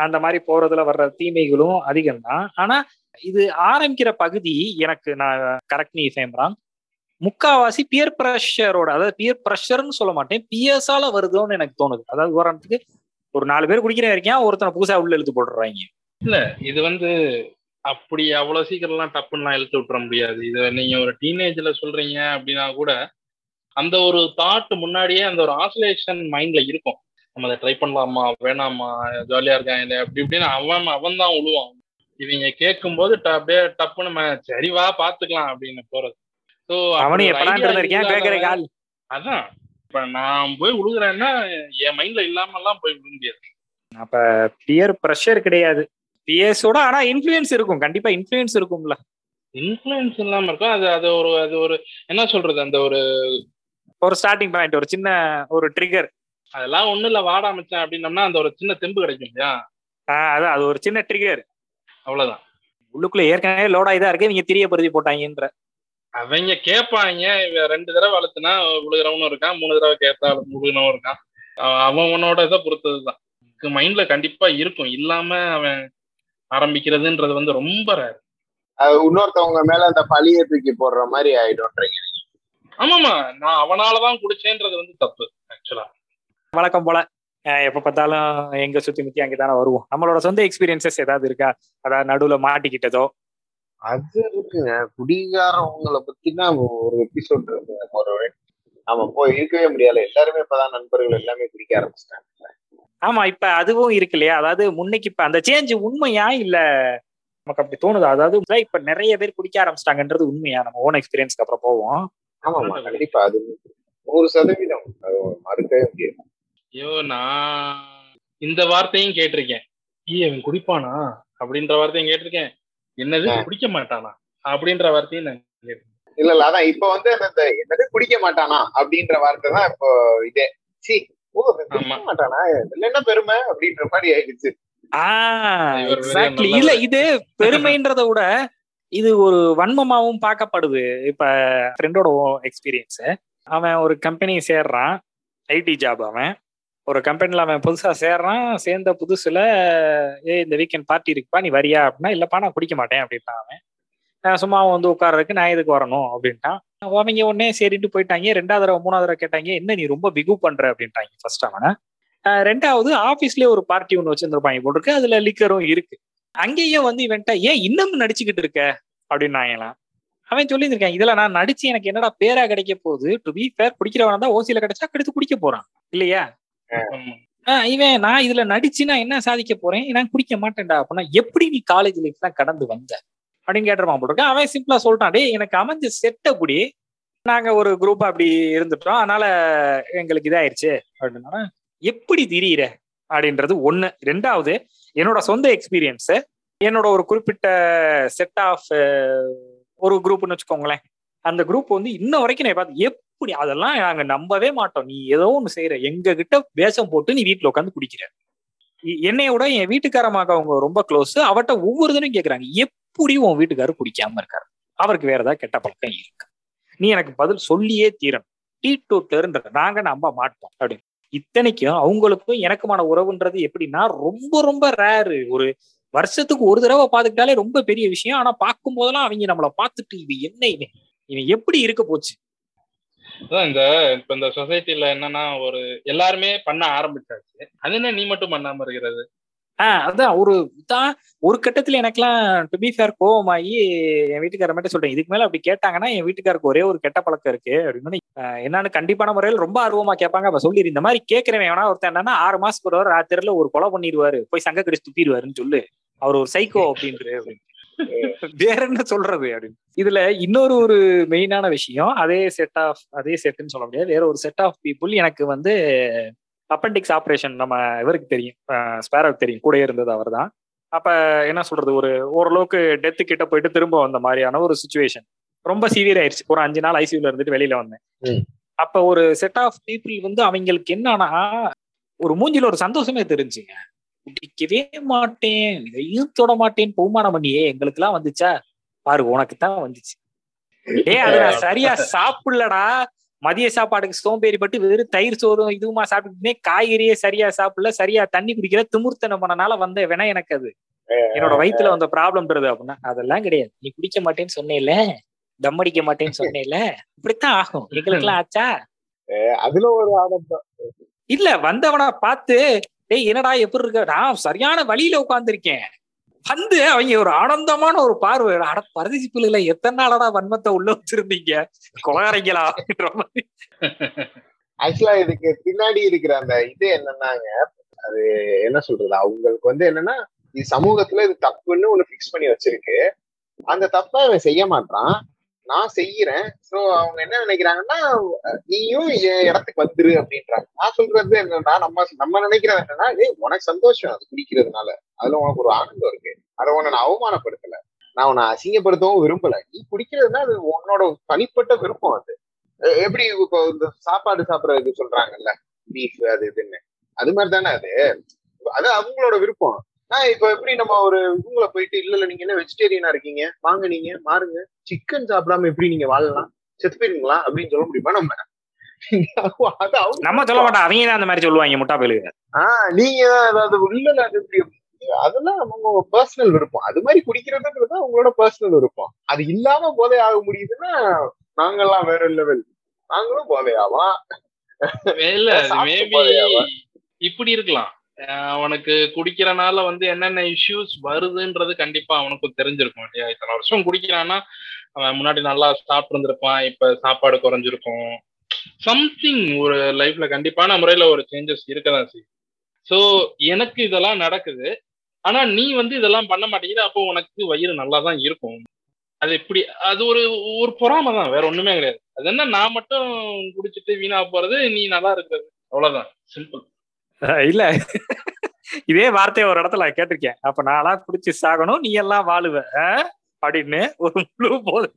அந்த மாதிரி போறதுல வர்ற தீமைகளும் அதிகம் தான் ஆனா இது ஆரம்பிக்கிற பகுதி எனக்கு நான் கரெக்ட் நீ ஃபேம்ராங் முக்காவாசி பியர் ப்ரெஷரோட அதாவது பியர் ப்ரெஷர்னு சொல்ல மாட்டேன் பியர்ஸால வருதோன்னு எனக்கு தோணுது. அதாவது உதாரணத்துக்கு ஒரு நாலு பேர் குடிக்கிற வரைக்கும் ஒருத்தனை புதுசா உள்ள இழுத்து போட்டுறாங்க இது வந்து அப்படி அவ்வளவு சீக்கிரம்லாம் டப்புலாம் இழுத்து விட்டுற முடியாது. இது நீங்க ஒரு டீனேஜ்ல சொல்றீங்க அப்படின்னா கூட அந்த ஒரு தாட் முன்னாடியே அந்த ஒரு ஆசோலேஷன் மைண்ட்ல இருக்கும். நம்ம அதை ட்ரை பண்ணலாமா? வேணாமா? ஜாலியா இருக்கான் இல்லை அப்படி இப்படின்னு அவன் அவன் தான் உழுவான். இவங்க கேட்கும்போது ட- அப்படியே டப்பு நம்ம சரி வா பாத்துக்கலாம் அப்படின்னு போறது. So call. அதான். இப்ப நான் போய் உழுகுறேன்னா என் மைண்ட்ல இல்லாம எல்லாம் போய் விழ முடியாது. அப்ப பியர் ப்ரெஷர் கிடையாது. பியர்ஸோட ஆனா இன்ஃபுளுன்ஸ் இருக்கும். கண்டிப்பா இன்ஃபுளுன்ஸ் இருக்கும்ல. இன்ஃபுளுன்ஸ் இல்லாம இருக்கும். அது அது ஒரு அது ஒரு என்ன சொல்றது? அந்த ஒரு ஒரு ஸ்டார்டிங் பாயிண்ட் ஒரு சின்ன ஒரு ட்ரிகர் அதெல்லாம் ஒண்ணு இல்ல. வாடா மச்சான் அப்படின்னம்னா அந்த ஒரு சின்ன தெம்பு கிடைக்கும் இல்லையா? அதான் அது ஒரு சின்ன ட்ரிகர் அவ்வளவுதான். உள்ளுக்குள்ள ஏற்கனவே லோட் ஆகி தான் இருக்கு. இவங்க திரிய பருதி போட்டாங்கன்ற. அவங்க கேட்பாங்க. ரெண்டு தடவை வளர்த்துனா விழுகிறவனும் இருக்கான். மூணு தடவை கேட்டா விழுகிறவனும் இருக்கான். அவன் அவனோட இதை பொறுத்ததுதான். மைண்ட்ல கண்டிப்பா இருக்கும். இல்லாம அவன் ஆரம்பிக்கிறதுன்றது வந்து ரொம்ப ரேர் இன்னொருத்தவங்க மேல அந்த பழிய தூக்கி போடுற மாதிரி ஆயிடும்ன்றீங்க ஆமாமா நான் அவனாலதான் குடிச்சேன்றது வந்து தப்பு ஆக்சுவலா வழக்கம் போல எப்ப பார்த்தாலும் எங்க சுத்தி முத்தி அங்கதானே வருவோம். நம்மளோட சொந்த எக்ஸ்பீரியன்சஸ் ஏதாவது இருக்கா? அதாவது நடுவுல மாட்டிக்கிட்டதோ? அது இருக்குங்க. குடிகாரவங்களை பத்தினா ஒரு எபிசோட் இருக்கு. ஒரு ஆமா போய் இருக்கவே முடியல. எல்லாருமே இப்பதான் நண்பர்கள் எல்லாமே குடிக்க ஆரம்பிச்சிட்டாங்க. ஆமா இப்ப அதுவும் இருக்கு இல்லையா? அதாவது முன்னைக்கு இப்ப அந்த சேஞ்ச் உண்மையா இல்ல நமக்கு அப்படி தோணுது? அதாவது இப்ப நிறைய பேர் குடிக்க ஆரம்பிச்சிட்டாங்கன்றது உண்மையா? நம்ம ஓன் எக்ஸ்பீரியன்ஸ்க்கு அப்புறம் போவோம். ஆமாமா கண்டிப்பா. அது நூறு சதவீதம். அது மறுக்கவே முடியாது. ஐயோ நான் இந்த வார்த்தையும் கேட்டிருக்கேன். ஈ அவன் குடிப்பானா? அப்படின்ற வார்த்தையும் கேட்டிருக்கேன். என்னது? குடிக்க மாட்டானா? அப்படின்ற வார்த்தையும் நான் கேட்டிருக்கேன். இல்ல இல்ல. அதான் இப்ப வந்து அந்த என்னது? குடிக்க மாட்டானா? அப்படின்ற வார்த்தை தான் இப்போ இதே. சி மாட்டானா? என்ன பெருமை? அப்படின்ற மாதிரி ஆயிடுச்சு. எக்ஸாக்ட்லி இல்ல இது பெருமைன்றத விட இது ஒரு வன்மமாவும் பார்க்கப்படுது. இப்ப ஃப்ரெண்டோட எக்ஸ்பீரியன்ஸ் அவன் ஒரு கம்பெனி சேர்றான். ஐடி ஜாப் அவன். ஒரு கம்பெனில அவன் புதுசா சேர்றான். சேர்ந்த புதுசுல ஏ இந்த வீக்கெண்ட் பார்ட்டி இருக்குப்பா நீ வரியா? அப்படின்னா இல்லப்பா நான் குடிக்க மாட்டேன் அப்படின்ட்டான் அவன். சும்மா வந்து உட்கார்றதுக்கு நான் எதுக்கு வரணும்? அப்படின்ட்டான். அவங்க உடனே சரிட்டு போயிட்டாங்க. ரெண்டாவது தடவை மூணாவது தடவை கேட்டாங்க என்ன நீ ரொம்ப பிகு பண்ற? அப்படின்ட்டாங்க ஃபர்ஸ்ட் அவனை. ரெண்டாவது ஆபீஸ்லயே ஒரு பார்ட்டி ஒன்று வச்சிருந்திருப்பாங்க போட்டிருக்கு. அதுல லிக்கரும் இருக்கு. அங்கேயும் வந்து இவன்ட்ட ஏன் இன்னமும் நடிச்சுக்கிட்டு இருக்க? அப்படின்னாங்களாம். அவன் சொல்லியிருக்கான் இதுல நான் நடிச்சு எனக்கு என்னடா பேரா கிடைக்க போகுது? டு பி ஃபேர் குடிக்கிறவன தான் ஓசியில கிடைச்சா கெடுத்து குடிக்க போறான். இல்லையா? இவன் நான் இதுல நடிச்சு நான் என்ன சாதிக்க போறேன்? நான் குடிக்க மாட்டேன்டா. அப்படின்னா எப்படி நீ காலேஜ் லைஃப் தான் கடந்து வந்த? அப்படின்னு கேட்டுருவான் போட்டிருக்கேன் அவன் சிம்பிளா சொல்லிட்டான் டே எனக்கு அமைஞ்ச செட்டை குடி. நாங்க ஒரு குரூப் அப்படி இருந்துட்டோம். அதனால எங்களுக்கு இதாயிருச்சு. அப்படின்னா எப்படி திரியிற? அப்படின்றது ஒண்ணு. ரெண்டாவது என்னோட சொந்த எக்ஸ்பீரியன்ஸ் என்னோட ஒரு குறிப்பிட்ட செட் ஆஃப் ஒரு குரூப்னு வச்சுக்கோங்களேன். அந்த குரூப் வந்து இன்ன வரைக்கும் நான் பார்த்து எப்படி? அதெல்லாம் நாங்க நம்பவே மாட்டோம். நீ ஏதோ ஒண்ணு செய்யற எங்க கிட்ட வேஷம் போட்டு நீ வீட்டுல உட்காந்து குடிக்கிற. இ- என்னைய விட என் வீட்டுக்காரமாக அவங்க ரொம்ப க்ளோஸ் அவட்ட ஒவ்வொரு தினம் கேக்குறாங்க எப்படி உன் வீட்டுக்காரர் குடிக்காம இருக்காரு? அவருக்கு வேற ஏதாவது கெட்ட பழக்கம் இருக்கு? நீ எனக்கு பதில் சொல்லியே தீரணும். டீ டோட்டர்ன்ற நாங்க நம்ப மாட்டோம். அப்படின்னு. இத்தனைக்கும் அவங்களுக்கும் எனக்குமான உறவுன்றது எப்படின்னா ரொம்ப ரொம்ப ரேரு ஒரு வருஷத்துக்கு ஒரு தடவை பார்த்துக்கிட்டாலே ரொம்ப பெரிய விஷயம். ஆனா பார்க்கும் போதெல்லாம் அவங்க நம்மளை பார்த்துட்டு இது என்ன இவன் இவன் எப்படி இருக்க போச்சு? இந்த இப்ப இந்த சொசைட்டில என்னன்னா ஒரு எல்லாருமே பண்ண ஆரம்பிச்சாச்சு. அது என்ன நீ மட்டும் பண்ணாம இருக்கிறது? ஆஹ் அதான் ஒரு தான் ஒரு கட்டத்துல எனக்கெல்லாம் டு பி ஃபேர் கோவமாயி என் வீட்டுக்கார மட்டும் சொல்றேன் இதுக்கு மேல அப்படி கேட்டாங்கன்னா என் வீட்டுக்காருக்கு ஒரே ஒரு கெட்ட பழக்கம் இருக்கு அப்படின்னு. என்னன்னு கண்டிப்பான முறையில் ரொம்ப ஆர்வமா கேட்பாங்க அப்ப சொல்லி இந்த மாதிரி கேட்கிறவன் வேணா ஒருத்தன் என்னன்னா ஆறு மாசத்துக்கு ஒரு ராத்திரில ஒரு கொலை பண்ணிடுவாரு போய் சங்க கடிச்சு துப்பிடுவாருன்னு சொல்லு அவர் ஒரு சைக்கோ அப்படின்ற அப்படின்னு. வேற என்ன சொல்றது அப்படின்னு. இதுல இன்னொரு ஒரு மெயினான விஷயம் அதே செட் ஆஃப் அதே செட்னு சொல்ல முடியாது வேற ஒரு செட் ஆஃப் பீப்புள் எனக்கு வந்து அப்பெண்டிக்ஸ் ஆப்ரேஷன் நம்ம இவருக்கு தெரியும் ஸ்பேரோக்கு தெரியும் கூட இருந்தது அவர் தான் அப்ப என்ன சொல்றது ஒரு ஓரளவுக்கு டெத்து கிட்ட போயிட்டு திரும்ப வந்த மாதிரியான ஒரு சுச்சுவேஷன் ரொம்ப சிவியர் ஆயிருச்சு. ஒரு அஞ்சு நாள் ஐசியூல இருந்துட்டு வெளியில வந்தேன். அப்ப ஒரு செட் ஆஃப் பீப்புள் வந்து அவங்களுக்கு என்னன்னா ஒரு மூஞ்சில ஒரு சந்தோஷமே தெரிஞ்சுங்க. குடிக்கவே மாட்டேன் இதையும் தொட மாட்டேன் பகுமானம் பண்ணியே எங்களுக்கு எல்லாம் வந்துச்சா? பாரு உனக்கு தான் வந்துச்சு. ஏ அது நான் சரியா சாப்பிடலடா. மதிய சாப்பாடுக்கு சோம்பேறிப்பட்டு வெறும் தயிர் சோறும் இதுவுமா சாப்பிட்டுனே காய்கறியே சரியா சாப்பிடல சரியா தண்ணி குடிக்கிற திமுர்த்தனம் பண்ணனால வந்த வேணா எனக்கு அது. என்னோட வயித்துல வந்த ப்ராப்ளம்ன்றது அப்படின்னா அதெல்லாம் கிடையாது. நீ குடிக்க மாட்டேன்னு சொன்னேல தம் அடிக்க மாட்டேன்னு சொன்னேல இப்படித்தான் ஆகும். எங்களுக்கு எல்லாம் ஆச்சா அதுல ஒரு ஆனந்தம். இல்ல வந்தவனா பார்த்து டேய் என்னடா எப்படி இருக்க? நான் சரியான வழியில உட்கார்ந்திருக்கேன். வந்து அவங்க ஒரு ஆனந்தமான ஒரு பார்வை. அட பரதேசி பிள்ளைகளை எத்தனை நாளடா வன்மத்தை உள்ள வச்சிருந்தீங்க? கொலகாரங்களா அப்படின்ற மாதிரி. ஆக்சுவலா இதுக்கு பின்னாடி இருக்கிற அந்த இது என்னன்னாங்க அது என்ன சொல்றது? அவங்களுக்கு வந்து என்னன்னா இது சமூகத்துல இது தப்புன்னு ஒண்ணு பிக்ஸ் பண்ணி வச்சிருக்கு. அந்த தப்பை அவன் செய்ய மாட்டான். நான் செய்யறேன். சோ அவங்க என்ன நினைக்கிறாங்கன்னா நீயும் என் இடத்துக்கு வந்துரு அப்படின்றாங்க. நான் சொல்றது என்னன்னா நம்ம நம்ம நினைக்கிறது என்னன்னா ஏய் உனக்கு சந்தோஷம் அது குடிக்கிறதுனால. அதுல உனக்கு ஒரு ஆனந்தம் இருக்கு. அதை உன்னை நான் அவமானப்படுத்தல. நான் உன்னை அசிங்கப்படுத்தவும் விரும்பல. நீ குடிக்கிறதுனா அது உன்னோட தனிப்பட்ட விருப்பம் அது. எப்படி இப்போ இந்த சாப்பாடு சாப்பிடறதுக்கு சொல்றாங்கல்ல? பீஃப் அது இதுன்னு. அது மாதிரி தானே அது? அது அவங்களோட விருப்பம். நான் இப்ப எப்படி நம்ம ஒரு இவங்கள போயிட்டு இல்ல இல்ல நீங்க என்ன வெஜிடேரியனா இருக்கீங்க? வாங்க நீங்க மாறுங்க. சிக்கன் சாப்பிடாம எப்படி நீங்க வாழலாம்? செத்து போயிருங்களா அப்படின்னு சொல்ல முடியுமா நம்ம? நம்ம சொல்ல மாட்டோம். அவங்க தான் அந்த மாதிரி சொல்லுவாங்க முட்டா பயிலுங்க. ஆஹ் நீங்க தான் அதாவது இப்படி அதெல்லாம் அவங்க பர்சனல் விருப்பம். அது மாதிரி குடிக்கிறதுன்றது அவங்களோட பர்சனல் விருப்பம். அது இல்லாம போதை ஆக முடியுதுன்னா நாங்கெல்லாம் வேற லெவல் நாங்களும் போதை ஆகலாம் இல்ல மேபி? இப்படி இருக்கலாம். அவனுக்கு குடிக்கிறனால வந்து என்னென்ன இஷ்யூஸ் வருதுன்றது கண்டிப்பா அவனுக்கு தெரிஞ்சிருக்கும் இல்லையா? இத்தனை வருஷம் குடிக்கிறான்னா அவன் முன்னாடி நல்லா சாப்பிட்டு இருந்திருப்பான் இப்ப சாப்பாடு குறைஞ்சிருக்கும். சம்திங் ஒரு லைஃப்ல கண்டிப்பான முறையில ஒரு சேஞ்சஸ் இருக்கதான் செய்யும். ஸோ எனக்கு இதெல்லாம் நடக்குது. ஆனா நீ வந்து இதெல்லாம் பண்ண மாட்டேங்குது அப்போ உனக்கு வயிறு நல்லா தான் இருக்கும். அது எப்படி அது ஒரு ஒரு பொறாமை தான் வேற ஒண்ணுமே கிடையாது. அது என்ன நான் மட்டும் குடிச்சிட்டு வீணா போறது நீ நல்லா இருக்கிறது. அவ்வளவுதான். சிம்பிள் இல்ல. இதே வார்த்தையை ஒரு இடத்துல நான் கேட்டிருக்கேன். அப்ப நான்லாம் குடிச்சு சாகணும் நீ எல்லாம் வாழுவ. அஹ்? அப்படின்னு ஒரு முழு போது.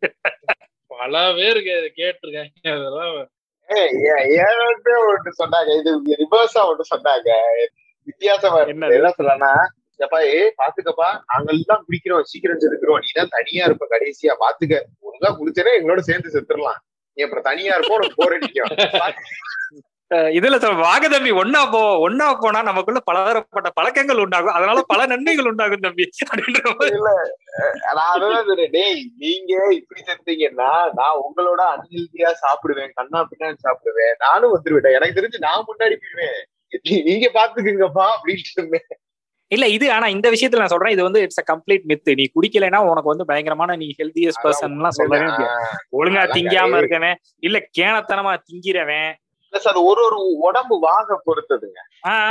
பல பேர் கேட்டிருக்காங்க. அதெல்லாம் ஏய், ஏன் ஏன்ட்டு ஒன்று சொன்னாங்க? இது ரிவர்ஸா ஒன்று சொன்னாங்க. வித்தியாசமா என்னது? என்ன சொல்லனா எப்பா ஏ பாத்துக்கப்பா. நாங்கெல்லாம் குடிக்கிறோம் சீக்கிரம் செத்துக்கிறோம். நீ தான் தனியா இருப்ப கடைசியா. பாத்துக்க. ஒழுங்கா குடிச்சேன்னா எங்களோட சேர்ந்து செத்துடலாம் நீ அப்புறம் தனியா இருப்போம் உனக்கு போர் அடிக்கும். அஹ் (laughs) இதுல வாங்க தம்பி ஒன்னா போ ஒன்னா போனா நமக்குள்ள பலதரப்பட்ட பழக்கங்கள் உண்டாகும். அதனால பல நன்மைகள் உண்டாகும் தம்பி அப்படின்ற டேய் நீங்க இப்படி செத்தீங்கன்னா நான் உங்களோட அன்ஹெல்தியா சாப்பிடுவேன். கண்ணா பின்னாடி சாப்பிடுவேன். நானும் வந்துருவேன். எனக்கு தெரிஞ்சு நான் முன்னாடி போயிடுவேன். நீங்க பாத்துக்குங்கப்பா அப்படின்ட்டு இருந்தேன். இல்ல இது ஆனா இந்த விஷயத்துல நான் சொல்றேன் இது வந்து இட்ஸ் அ கம்ப்ளீட் மித்து நீ குடிக்கலைன்னா உனக்கு வந்து பயங்கரமான நீ ஹெல்தியஸ்ட் பர்சன் எல்லாம் சொல்லவே முடியாது. ஒழுங்கா திங்காம. இருக்கவன் இல்ல கேனத்தனமா திங்கிறவன். Plus அது ஒரு ஒரு உடம்பு வாக பொறுத்ததுங்க.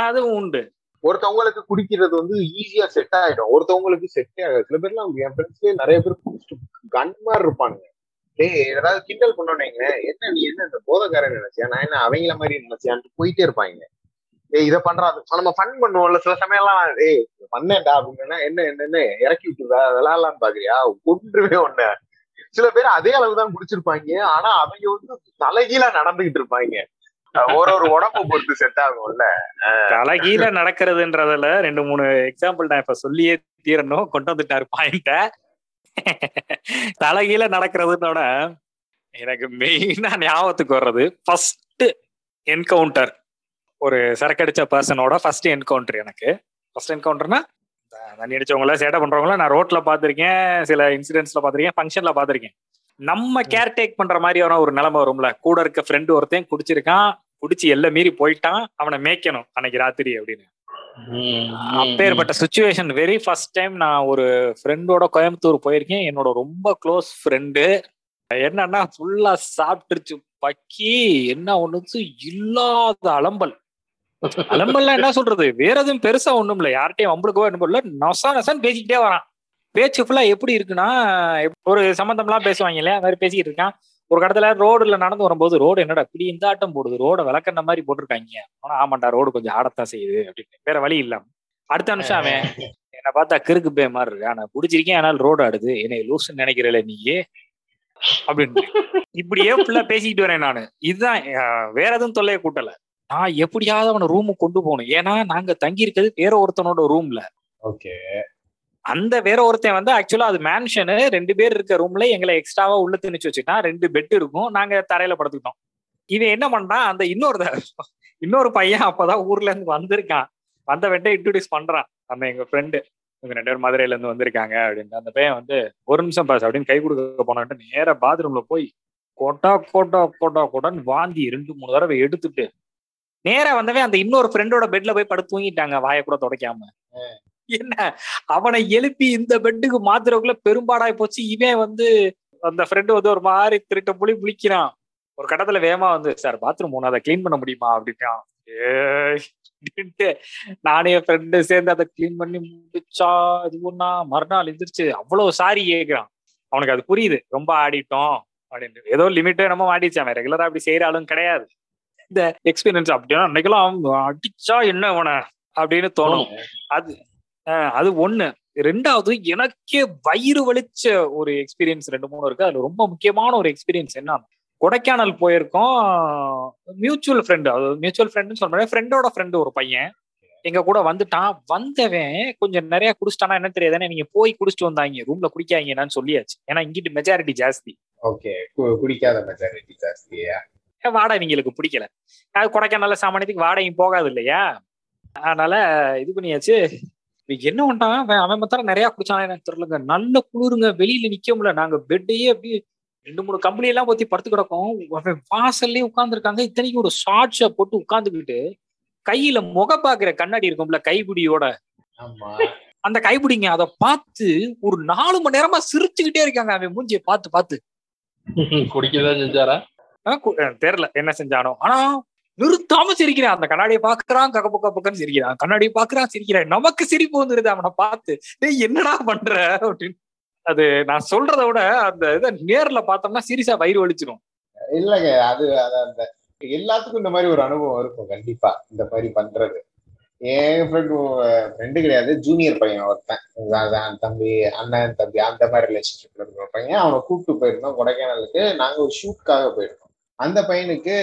அதுவும் உண்டு. ஒருத்தவங்களுக்கு குடிக்கிறது வந்து ஈஸியா செட் ஆயிடும். ஒருத்தவங்களுக்கு செட் ஆகாது. சில பேர்லாம் என் ஃப்ரெண்ட்ஸ்லயே நிறைய பேர் குடிச்சிட்டு கன் மாதிரி இருப்பானுங்க. டேய் ஏதாவது கிண்டல் பண்ணோன்னீங்க என்ன நீ என்ன இந்த போதக்காரன் நினைச்சியா? நான் என்ன அவங்கள மாதிரி நினைச்சியான்ட்டு போயிட்டே இருப்பாங்க. ஏய் இதை பண்றாது. நம்ம ஃபன் பண்ணுவோம்ல. சில சமயம்லாம் ஏய் பண்ணேன்டா அப்படின்னா என்ன என்னன்னு இறக்கி விட்டுருதா அதெல்லாம் எல்லாம் பாக்குறியா கொன்றுவே ஒண்ணு. சில பேர் அதே அளவு தான் குடிச்சிருப்பாங்க. ஆனா அவங்க வந்து தலைகீழா நடந்துகிட்டு இருப்பாங்க. ஒரு ஒரு உடம்பு பொறுத்து செட் ஆகும்ல. தலகீழ நடக்கிறதுன்றதுல ரெண்டு மூணு எக்ஸாம்பிள் நான் இப்ப சொல்லியே தீரணும். கொண்டு வந்துட்டாரு பாயிண்ட தலகீழ நடக்கிறதுனோட எனக்கு மெயினா ஞாபகத்துக்கு வர்றது ஃபர்ஸ்ட் என்கவுண்டர் ஒரு சரக்கடிச்ச பர்சனோட ஃபர்ஸ்ட் என்கவுண்டர் எனக்கு. ஃபர்ஸ்ட் என்கவுண்டர்னா தண்ணி அடிச்சவங்கள சேட்டை பண்றவங்கள நான் ரோட்ல பாத்திருக்கேன் சில இன்சிடென்ட்ஸ்ல பாத்திருக்கேன் ஃபங்க்ஷன்ல பாத்திருக்கேன் நம்ம கேர் டேக் பண்ற மாதிரியான ஒரு நிலைமை வரும்ல. கூட இருக்க ஃப்ரெண்டு ஒருத்தன் குடிச்சிருக்கான் குடிச்சு எல்லை மீறி போயிட்டான் அவனை மேய்க்கணும் அன்னைக்கு ராத்திரி அப்படின்னு. அப்பேற்பட்ட சுச்சுவேஷன் வெரி ஃபர்ஸ்ட் டைம் நான் ஒரு ஃப்ரெண்டோட கோயம்புத்தூர் போயிருக்கேன். என்னோட ரொம்ப க்ளோஸ் ஃப்ரெண்டு என்னன்னா ஃபுல்லா சாப்பிட்டுருச்சு பக்கி என்ன ஒண்ணுச்சு இல்லாத அலம்பல். அலம்பல்லாம் என்ன சொல்றது? வேற எதுவும் பெருசா ஒண்ணும் இல்ல யார்கிட்டயும் வம்பளுக்கோ என்ன இல்ல. நொசா நொசான்னு பேசிக்கிட்டே வரான். பேச்சு ஃபுல்லா எப்படி இருக்குன்னா ஒரு சம்பந்தம்லாம் பேசுவாங்க இல்லையா? அது மாதிரி பேசிக்கிட்டு இருக்கான். ஒரு கடத்துல ரோடுல நடந்து வரும்போது ரோடு என்னடா இப்படி இந்த ஆட்டம் போடுது ரோட விளக்கண்ண மாதிரி போட்டிருக்காங்க. ஆனா ஆமாண்டா ரோடு கொஞ்சம் ஆடத்தான் செய்யுது அப்படின்னு. வேற வழி இல்லாம அடுத்த நிமிஷம் அவன் என்ன பார்த்தா கிறுக்கு பே மாதிரி இருக்கு ஆனா பிடிச்சிருக்கேன் ஆனால் ரோடு ஆடுது. என்னை லூசுன்னு நினைக்கிறல நீயே. அப்படின்னு இப்படியே ஃபுல்லா பேசிக்கிட்டு வரேன் நானு. இதுதான் வேற எதுவும் தொல்லையை கூட்டல. நான் எப்படியாவது அவனை ரூமுக்கு கொண்டு போகணும். ஏன்னா நாங்க தங்கி இருக்கிறது வேற ஒருத்தனோட ரூம்ல ஓகே. அந்த வேற ஒருத்தன் வந்து ஆக்சுவலா அது மேன்ஷனு ரெண்டு பேர் இருக்க ரூம்ல எங்களை எக்ஸ்ட்ராவா உள்ள திணிச்சு வச்சுக்கிட்டான். ரெண்டு பெட் இருக்கும். நாங்க தரையில படுத்துக்கிட்டோம். இவன் என்ன பண்ணான் அந்த இன்னொரு இன்னொரு பையன் அப்பதான் ஊர்ல இருந்து வந்திருக்கான். வந்த வெட்ட இன்ட்ரடியூஸ் பண்றான். அந்த எங்க ஃப்ரெண்டு இவங்க ரெண்டு பேரும் மதுரையில இருந்து வந்திருக்காங்க அப்படின்னு அந்த பையன் வந்து ஒரு நிமிஷம் பாஸ் அப்படின்னு கை கொடுக்க போனான்ட்டு நேரா பாத்ரூம்ல போய் கொட்டா கொட்டா கொட்டா கொட்டான்னு வாந்தி ரெண்டு மூணு தடவை எடுத்துட்டு நேரா வந்தவன் அந்த இன்னொரு ஃப்ரெண்டோட பெட்ல போய் படுத்து தூங்கிட்டாங்க. வாயை கூட துடைக்காம. என்ன? அவனை எழுப்பி இந்த பெட்டுக்கு மாத்துறதுக்குள்ள பெரும்பாடாய் போச்சு. இவன் வந்து அந்த ஃப்ரெண்டு வந்து ஒரு மாதிரி திருட்ட புளி புளிக்கிறான் ஒரு கட்டத்துல வேகமா வந்து சார் பாத்ரூம் ஒன்று அதை க்ளீன் பண்ண முடியுமா? அப்படின்ட்டான். நானே ஃப்ரெண்டு சேர்ந்து அதை க்ளீன் பண்ணி முடிச்சா இது ஒண்ணா? மறுநாள் எந்திரிச்சு அவ்வளவு சாரி கேட்கிறான் அவனுக்கு அது புரியுது. ரொம்ப ஆடிட்டோம். அப்படின்ட்டு. ஏதோ லிமிட்டே நம்ம ஆடிச்சான் அவன் ரெகுலரா அப்படி செய்யற ஆளும் கிடையாது. இந்த எக்ஸ்பீரியன்ஸ் அப்படின்னா அன்னைக்கெல்லாம் அடிச்சா என்ன அவனை அப்படின்னு தோணும். அது அது ஒண்ணு. ரெண்டாவது எனக்கே வயிறு வலிச்ச ஒரு எக்ஸ்பீரியன்ஸ் ரெண்டு மூணு இருக்கு. அதுல ரொம்ப முக்கியமான ஒரு எக்ஸ்பீரியன்ஸ் என்ன கொடைக்கானல் போயிருக்கோம். மியூச்சுவல் ஃப்ரெண்டு அது மியூச்சுவல் ஃப்ரெண்டுன்னு சொல்ற ஃப்ரெண்டோட ஃப்ரெண்டு ஒரு பையன். எங்க கூட வந்துட்டான். வந்தவன் கொஞ்சம் நிறைய குடிச்சிட்டானா என்ன தெரியாதுன்னு நீங்க போய் குடிச்சிட்டு வந்தாங்க. ரூம்ல குடிக்காங்கன்னு சொல்லியாச்சு. ஏன்னா இங்கிட்டு மெஜாரிட்டி ஜாஸ்தி. ஓகே. குடிக்காத மெஜாரிட்டி ஜாஸ்தியா வாடகை இவங்களுக்கு பிடிக்கல. அது கொடைக்கானல்ல சாமானியத்துக்கு வாடகையும் போகாது இல்லையா? அதனால இது பண்ணியாச்சு. என்ன பண்ணிட்டான் அவன் அவன் மாத்திரம் நிறைய குடிச்சானே. எனக்கு தெரியலங்க. நல்ல குளிருங்க. வெளியில நிக்க முடியல. நாங்க பெட்டையே அப்படியே ரெண்டு மூணு கம்பெனி எல்லாம் பத்தி படுத்து கிடக்கும். அவன் வாசல்லே உட்கார்ந்துருக்காங்க. இத்தனைக்கும் ஒரு ஷார்ட்ஸ போட்டு உட்கார்ந்துக்கிட்டு கையில முக பாக்குற கண்ணாடி இருக்கும்ல கைபிடியோட ஆமா. அந்த கைபிடிங்க அதை பார்த்து ஒரு நாலு மணி நேரமா சிரிச்சுக்கிட்டே இருக்காங்க. அவன் மூஞ்சியை பார்த்து பார்த்து. குடிக்கதான் செஞ்சாரா? தெரியல என்ன செஞ்சானோ. ஆனா நிறுத்தாம சிரிக்கிறான். அந்த கண்ணாடியை பாக்குறான் கக்க பக்க பக்கன்னு சிரிக்கிறான். கண்ணாடியை பாக்குறான் சிரிக்கிறான். நமக்கு சிரிப்பு வந்துருது அவனை பார்த்து டேய் என்னடா பண்ற? அப்படின்னு. அது நான் சொல்றதை விட அந்த இதை நேர்ல பார்த்தோம்னா சீரியஸா வயிறு வலிச்சிரும். இல்லங்க அது அந்த எல்லாத்துக்கும் இந்த மாதிரி ஒரு அனுபவம் இருக்கும் கண்டிப்பா இந்த மாதிரி பண்றது. என் ஃப்ரெண்டு ஃப்ரெண்டு கிடையாது ஜூனியர் பையன் ஒருத்தன். அதான் தம்பி அண்ணன் தம்பி அந்த மாதிரி ரிலேஷன்ஷிப்ல இருக்கிற பையன். அவனை கூப்பிட்டு போயிருந்தோம் கொடைக்கானலுக்கு. நாங்க ஒரு ஷூட்காக போயிருந்தோம். அந்த பையனுக்கு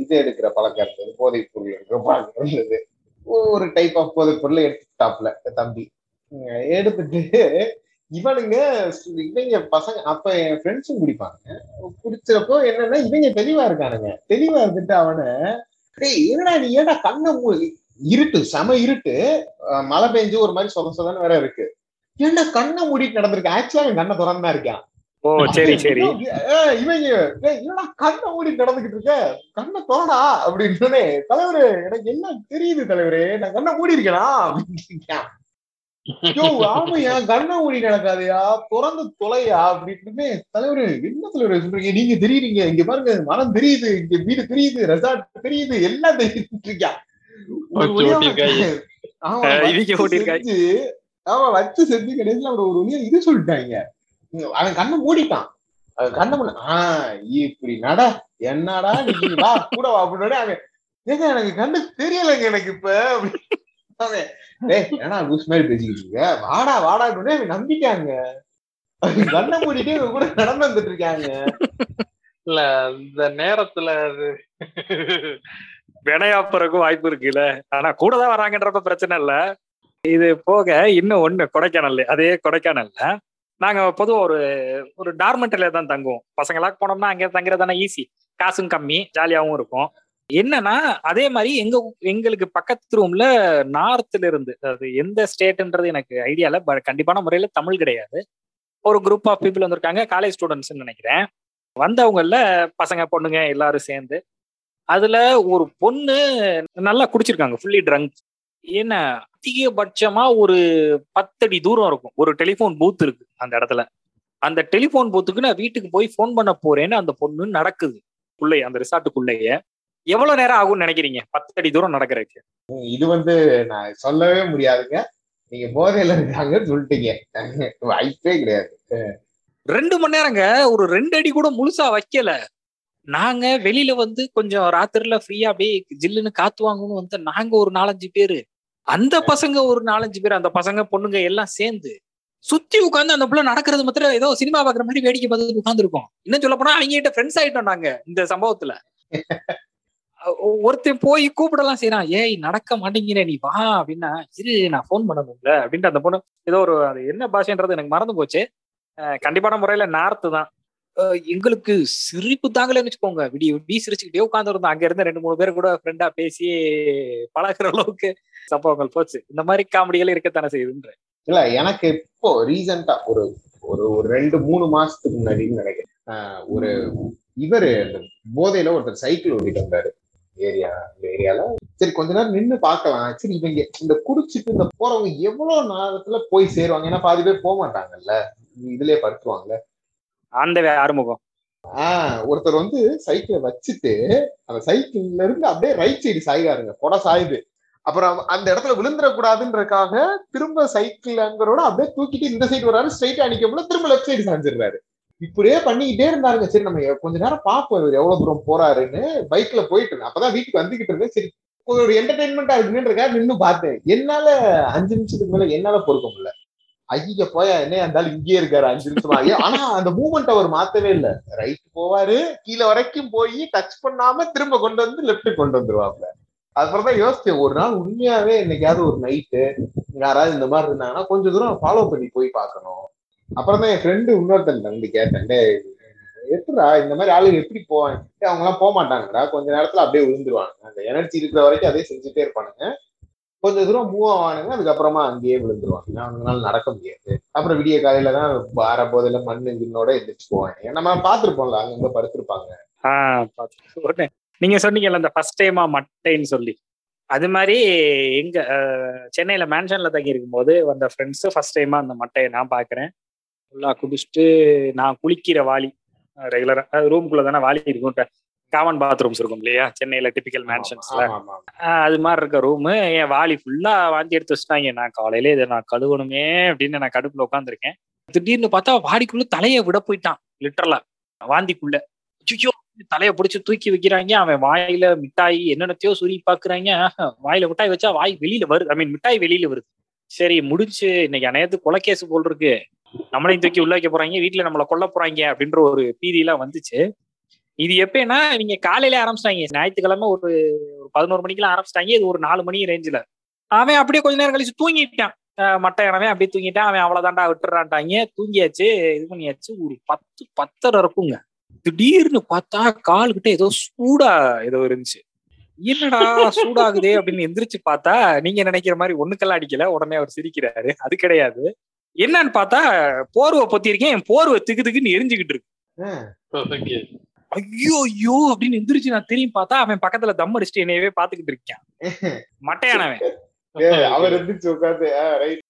இது எடுக்கிற பழக்கம் இருந்தது போதைப் பொருள் எடுக்கிற பழக்கம் இருந்தது. ஒரு டைப் ஆஃப் போதைப் பொருளை எடுத்துட்டாப்ல தம்பி. எடுத்துட்டு இவனுங்க இவங்க பசங்க அப்ப என் ஃப்ரெண்ட்ஸும் குடிப்பாங்க. குடிச்சப்போ என்னன்னா இவங்க தெளிவா இருக்கானுங்க. தெளிவா இருந்துட்டு அவனை டேய் என்னடா நீ ஏன்டா கண்ணை இருட்டு செம இருட்டு. மழை பெஞ்சு ஒரு மாதிரி சொத சொதன்னு வேற இருக்கு. ஏன்டா கண்ணை மூடிட்டு நடந்திருக்கு? ஆக்சுவலா என் கண்ணை திறந்தா இருக்கான். ஓ சரி சரி. ஏய், இவங்க என்னடா கண்ணை மூடிட்டு நடந்துகிட்டு இருக்க? கண்ணை திறடா அப்படின்னு தலைவரே எனக்கு என்ன தெரியுது தலைவரே? நான் கண்ணை மூடி இருக்கேனா? அப்படின்னு ஆமையா கண்ணை மூடி நடக்காதயா திறந்து தொலையா? அப்படின்னு தலைவரு என்ன தலைவர் சொல்றீங்க? நீங்க தெரியுறீங்க. இங்க பாருங்க மரம் தெரியுது இங்க வீடு தெரியுது ரெசார்ட் தெரியுது எல்லாம் தெரியுது ஓட்டியிருக்காங்க. ஆமா, வச்சு. செஞ்சு, ஆமா வச்சு செஞ்சு கடைசியில அவர் ஒரு இது சொல்லிட்டாங்க. அவன் கண்ணை மூடிட்டான். அவன் கண்ணை மூட ஆஹ் இப்படி நட. என்னடா நீ? வா கூட வா அப்படின்னு அவன் ஏங்க எனக்கு கண்ணு தெரியலைங்க எனக்கு இப்ப அப்படின்னு. என்னடா லூஸ் மாதிரி பேசிக்கிட்டு இருக்க? வாடா வாடா அவன் நம்பிட்டாங்க. கண்ணை மூடிட்டு இவங்க கூட நடந்து வந்துட்டு இருக்காங்க. இல்ல இந்த நேரத்துல அது வினையா போறதுக்கும் வாய்ப்பு இருக்குல்ல. ஆனா கூட தான் வராங்கன்றப்ப பிரச்சனை இல்ல. இது போக இன்னும் ஒண்ணு கொடைக்கானல் அதே கொடைக்கானல்ல நாங்க பொதுவாக ஒரு ஒரு டார்மெண்ட்ல தான் தங்குவோம். பசங்களாக போனோம்னா அங்கே தங்குறது தானே ஈஸி காசும் கம்மி ஜாலியாகவும் இருக்கும். என்னன்னா அதே மாதிரி எங்க எங்களுக்கு பக்கத்து ரூம்ல நார்த்ல இருந்து அது எந்த ஸ்டேட்ன்றது எனக்கு ஐடியால கண்டிப்பான முறையில தமிழ் கிடையாது. ஒரு குரூப் ஆஃப் பீப்புள் வந்திருக்காங்க காலேஜ் ஸ்டூடெண்ட்ஸ் நினைக்கிறேன். வந்தவங்கல்ல பசங்க பொண்ணுங்க எல்லாரும் சேர்ந்து அதுல ஒரு பொண்ணு நல்லா குடிச்சிருக்காங்க ஃபுல்லி ட்ரங்க் என்ன அதிகபட்சமா ஒரு பத்தடி தூரம் இருக்கும். ஒரு டெலிஃபோன் பூத் இருக்கு அந்த இடத்துல. அந்த டெலிஃபோன் பூத்துக்கு நான் வீட்டுக்கு போய் ஃபோன் பண்ண போறேன்னு அந்த பொண்ணு நடக்குது. உள்ளே அந்த ரிசார்ட்டுக்குள்ளேயே எவ்வளவு நேரம் ஆகும்னு நினைக்கிறீங்க? பத்தடி தூரம் நடக்கிறதுக்கு. இது வந்து நான் சொல்லவே முடியாதுங்க. நீங்க போதையில இருக்காங்கன்னு சொல்லிட்டீங்க. வாய்ப்பே கிடையாது. ரெண்டு மணி நேரங்க. ஒரு ரெண்டு அடி கூட முழுசா வைக்கல. நாங்க வெளியில வந்து கொஞ்சம் ராத்திரில ஃப்ரீயா அப்படியே ஜில்லுன்னு காத்து வாங்கணும்னு வந்து நாங்க ஒரு நாலஞ்சு பேரு அந்த பசங்க ஒரு நாலஞ்சு பேர் அந்த பசங்க பொண்ணுங்க எல்லாம் சேர்ந்து சுத்தி உட்காந்து அந்த புள்ள நடக்கிறது மாத்திரம் ஏதோ சினிமா பாக்குற மாதிரி வேடிக்கை பார்த்து உட்காந்துருக்கோம் இன்னும் சொல்ல போனா அவங்க கிட்ட ஃப்ரெண்ட்ஸ் ஆயிட்டோம் நாங்க இந்த சம்பவத்துல. ஒருத்தன் போய் கூப்பிடலாம் செய்யறான் ஏய் நடக்க மாட்டேங்கிற நீ வா அப்படின்னா இரு நான் ஃபோன் பண்ணணும்ல அப்படின்ட்டு அந்த பொண்ணு ஏதோ ஒரு அது என்ன பாஷைன்றது எனக்கு மறந்து போச்சு. கண்டிப்பான முறையில நார்த்து தான். எங்களுக்கு சிரிப்பு தாங்களேன்னு வச்சுக்கோங்க. விடிய விடிய சிரிச்சுக்கிட்டே உட்காந்துருந்தோம் அங்க இருந்து ரெண்டு மூணு பேர் கூட ஃப்ரெண்டா பேசி பழகிற அளவுக்கு சம்பவங்கள் போச்சு. இந்த மாதிரி காமெடிகள் இருக்கத்தானே செய்யுதுன்ற. இல்ல எனக்கு இப்போ ரீசெண்டா ஒரு ஒரு ஒரு ரெண்டு மூணு மாசத்துக்கு முன்னாடின்னு நினைக்கிறேன். ஆஹ் ஒரு இவரு போதையில ஒருத்தர் சைக்கிள் ஓட்டிட்டு வந்தாரு. ஏரியா இந்த ஏரியால. சரி கொஞ்ச நேரம் நின்னு பார்க்கலாம். சரி இவங்க இந்த குடிச்சிட்டு இந்த போறவங்க எவ்வளவு நேரத்துல போய் சேருவாங்க? ஏன்னா பாதி பேர் போக மாட்டாங்கல்ல இதுலயே படுத்துவாங்க அந்த ஆறுமுகம். ஆஹ் ஒருத்தர் வந்து சைக்கிளை வச்சுட்டு அந்த சைக்கிள்ல இருந்து அப்படியே ரைட் சைடு சாய்காருங்க கொடை சாயுது. அப்புறம் அந்த இடத்துல விழுந்துடக்கூடாதுன்றதுக்காக திரும்ப சைக்கிள் அங்கரோட அப்படியே தூக்கிட்டு இந்த சைடு வராரு. ஸ்ட்ரைட்டா அடிக்கும்போது திரும்ப லெஃப்ட் சைடு சாஞ்சிடுறாரு. இப்படியே பண்ணிக்கிட்டே இருந்தாருங்க. சரி நம்ம கொஞ்ச நேரம் பார்ப்போம் இவர் எவ்வளவு தூரம் போறாருன்னு. பைக்ல போயிட்டு இருந்தேன். அப்பதான் வீட்டுக்கு வந்துகிட்டு இருந்தேன். சரி ஒரு ஒரு என்டர்டைன்மெண்டா இருக்குன்றக்காக நின்னு பார்த்தேன். என்னால அஞ்சு நிமிஷத்துக்கு மேல என்னால பொறுக்க முடியல. ஐயோ போயா என்ன இருந்தாலும் இங்கேயே இருக்காரு அஞ்சு நிமிஷமா. ஐயோ, ஆனா அந்த மூவ்மெண்ட் அவர் மாத்தவே இல்ல. ரைட் போவாரு கீழே வரைக்கும் போய் டச் பண்ணாம திரும்ப கொண்டு வந்து லெப்ட் கொண்டு வந்துருவாப்ல. அப்புறம் தான் யோசிச்சேன் ஒரு நாள் உண்மையாவே என்னைக்காவது ஒரு நைட்டு யாராவது இந்த மாதிரி இருந்தாங்கன்னா கொஞ்சம் தூரம் ஃபாலோ பண்ணி போய் பார்க்கணும். அப்புறம் தான் என் ஃப்ரெண்டு இன்னொருத்தன் வந்து கேட்டேன் டே எப்படிடா இந்த மாதிரி ஆளுங்க எப்படி போவாங்க? அவங்க எல்லாம் போக மாட்டாங்கடா கொஞ்ச நேரத்துல அப்படியே விழுந்துருவாங்க. அந்த எனர்ஜி இருக்கிற வரைக்கும் அதே செஞ்சுட்டே இருப்பானுங்க. கொஞ்ச தூரம் மூவ் ஆவானுங்க அதுக்கப்புறமா அங்கேயே விழுந்துருவாங்க. அவங்களால நடக்க முடியாது. அப்புறம் விடிய காலையில தான் வார போதில மண்ணு இன்னோட எந்திரிச்சு போவாங்க. நம்ம பார்த்திருப்போம்ல அங்கங்க படுத்திருப்பாங்க. ஆஹ் நீங்க சொன்னீங்கல்ல இந்த ஃபர்ஸ்ட் டைமா மட்டைன்னு சொல்லி. அது மாதிரி எங்க சென்னையில மேன்ஷன்ல தங்கி இருக்கும்போது வந்த ஃப்ரெண்ட்ஸ் ஃபர்ஸ்ட் டைமா அந்த மட்டையை நான் பாக்குறேன் ஃபுல்லா குடிச்சிட்டு நான் குளிக்கிற வாளி ரெகுலரா ரூம்குள்ள தானே வாளி இருக்கும் காமன் பாத்ரூம்ஸ் இருக்கும் இல்லையா? சென்னையில டிபிக்கல் மேன்ஷன்ஸ்ல அது மாதிரி இருக்க ரூமு என் வாளி ஃபுல்லா வாந்தி எடுத்து வச்சுட்டாங்க. நான் காலையில இதை நான் கழுவணுமே அப்படின்னு நான் கடுப்புல உட்காந்துருக்கேன் திடீர்னு பார்த்தா வாடிக்குள்ள தலையை விட போயிட்டான் லிட்டரலா வாந்திக்குள்ள. ஐயோ தலையை பிடிச்சு தூக்கி வைக்கிறாங்க. அவன் வாயில மிட்டாய் என்னென்னத்தையோ சுரி பாக்குறாங்க வாயில மிட்டாய் வச்சா வாய் வெளியில வருது. ஐ மீன் மிட்டாய் வெளியில வருது. சரி முடிச்சு இன்னைக்கு அனைத்து கொலைக்கேசு போல் இருக்கு. நம்மளையும் தூக்கி உள்ள வைக்க போறாங்க. வீட்டுல நம்மளை கொல்ல போறாங்க அப்படின்ற ஒரு பீதியெல்லாம் வந்துச்சு. இது எப்படின்னா நீங்க காலையில ஆரம்பிச்சிட்டாங்க. ஞாயிற்றுக்கிழமை ஒரு ஒரு பதினோரு மணிக்கெல்லாம் ஆரம்பிச்சிட்டாங்க. இது ஒரு நாலு மணி ரேஞ்சில் அவன் அப்படியே கொஞ்ச நேரம் கழிச்சு தூங்கிட்டான். மட்டை அவன் அப்படியே தூங்கிட்டான். அவன் அவ்வளவுதான்டா விட்டுறான்ட்டாங்க. தூங்கியாச்சு இது பண்ணியாச்சு. ஒரு பத்து பத்தரை இருக்குங்க. திடீர்னு பார்த்தா கால் கிட்ட ஏதோ சூடா ஏதோ இருந்துச்சு. என்னடா சூடாகுதே அப்படின்னு எந்திரிச்சு பார்த்தா நீங்க நினைக்கிற மாதிரி ஒண்ணுக்கெல்லாம் அடிக்கல. உடனே அவர் சிரிக்கிறாரு. அது கிடையாது. என்னன்னு பார்த்தா போர்வை பொத்திருக்கேன் என் போர்வை திக்கு திக்குன்னு எரிஞ்சுக்கிட்டு இருக்கு. ஓகே ஐயோ ஐயோ அப்படின்னு எந்திரிச்சு நான் திரும்பி பார்த்தா அவன் பக்கத்துல தம் அடிச்சுட்டு என்னையவே பாத்துக்கிட்டு இருக்கான். மட்டையானவன்.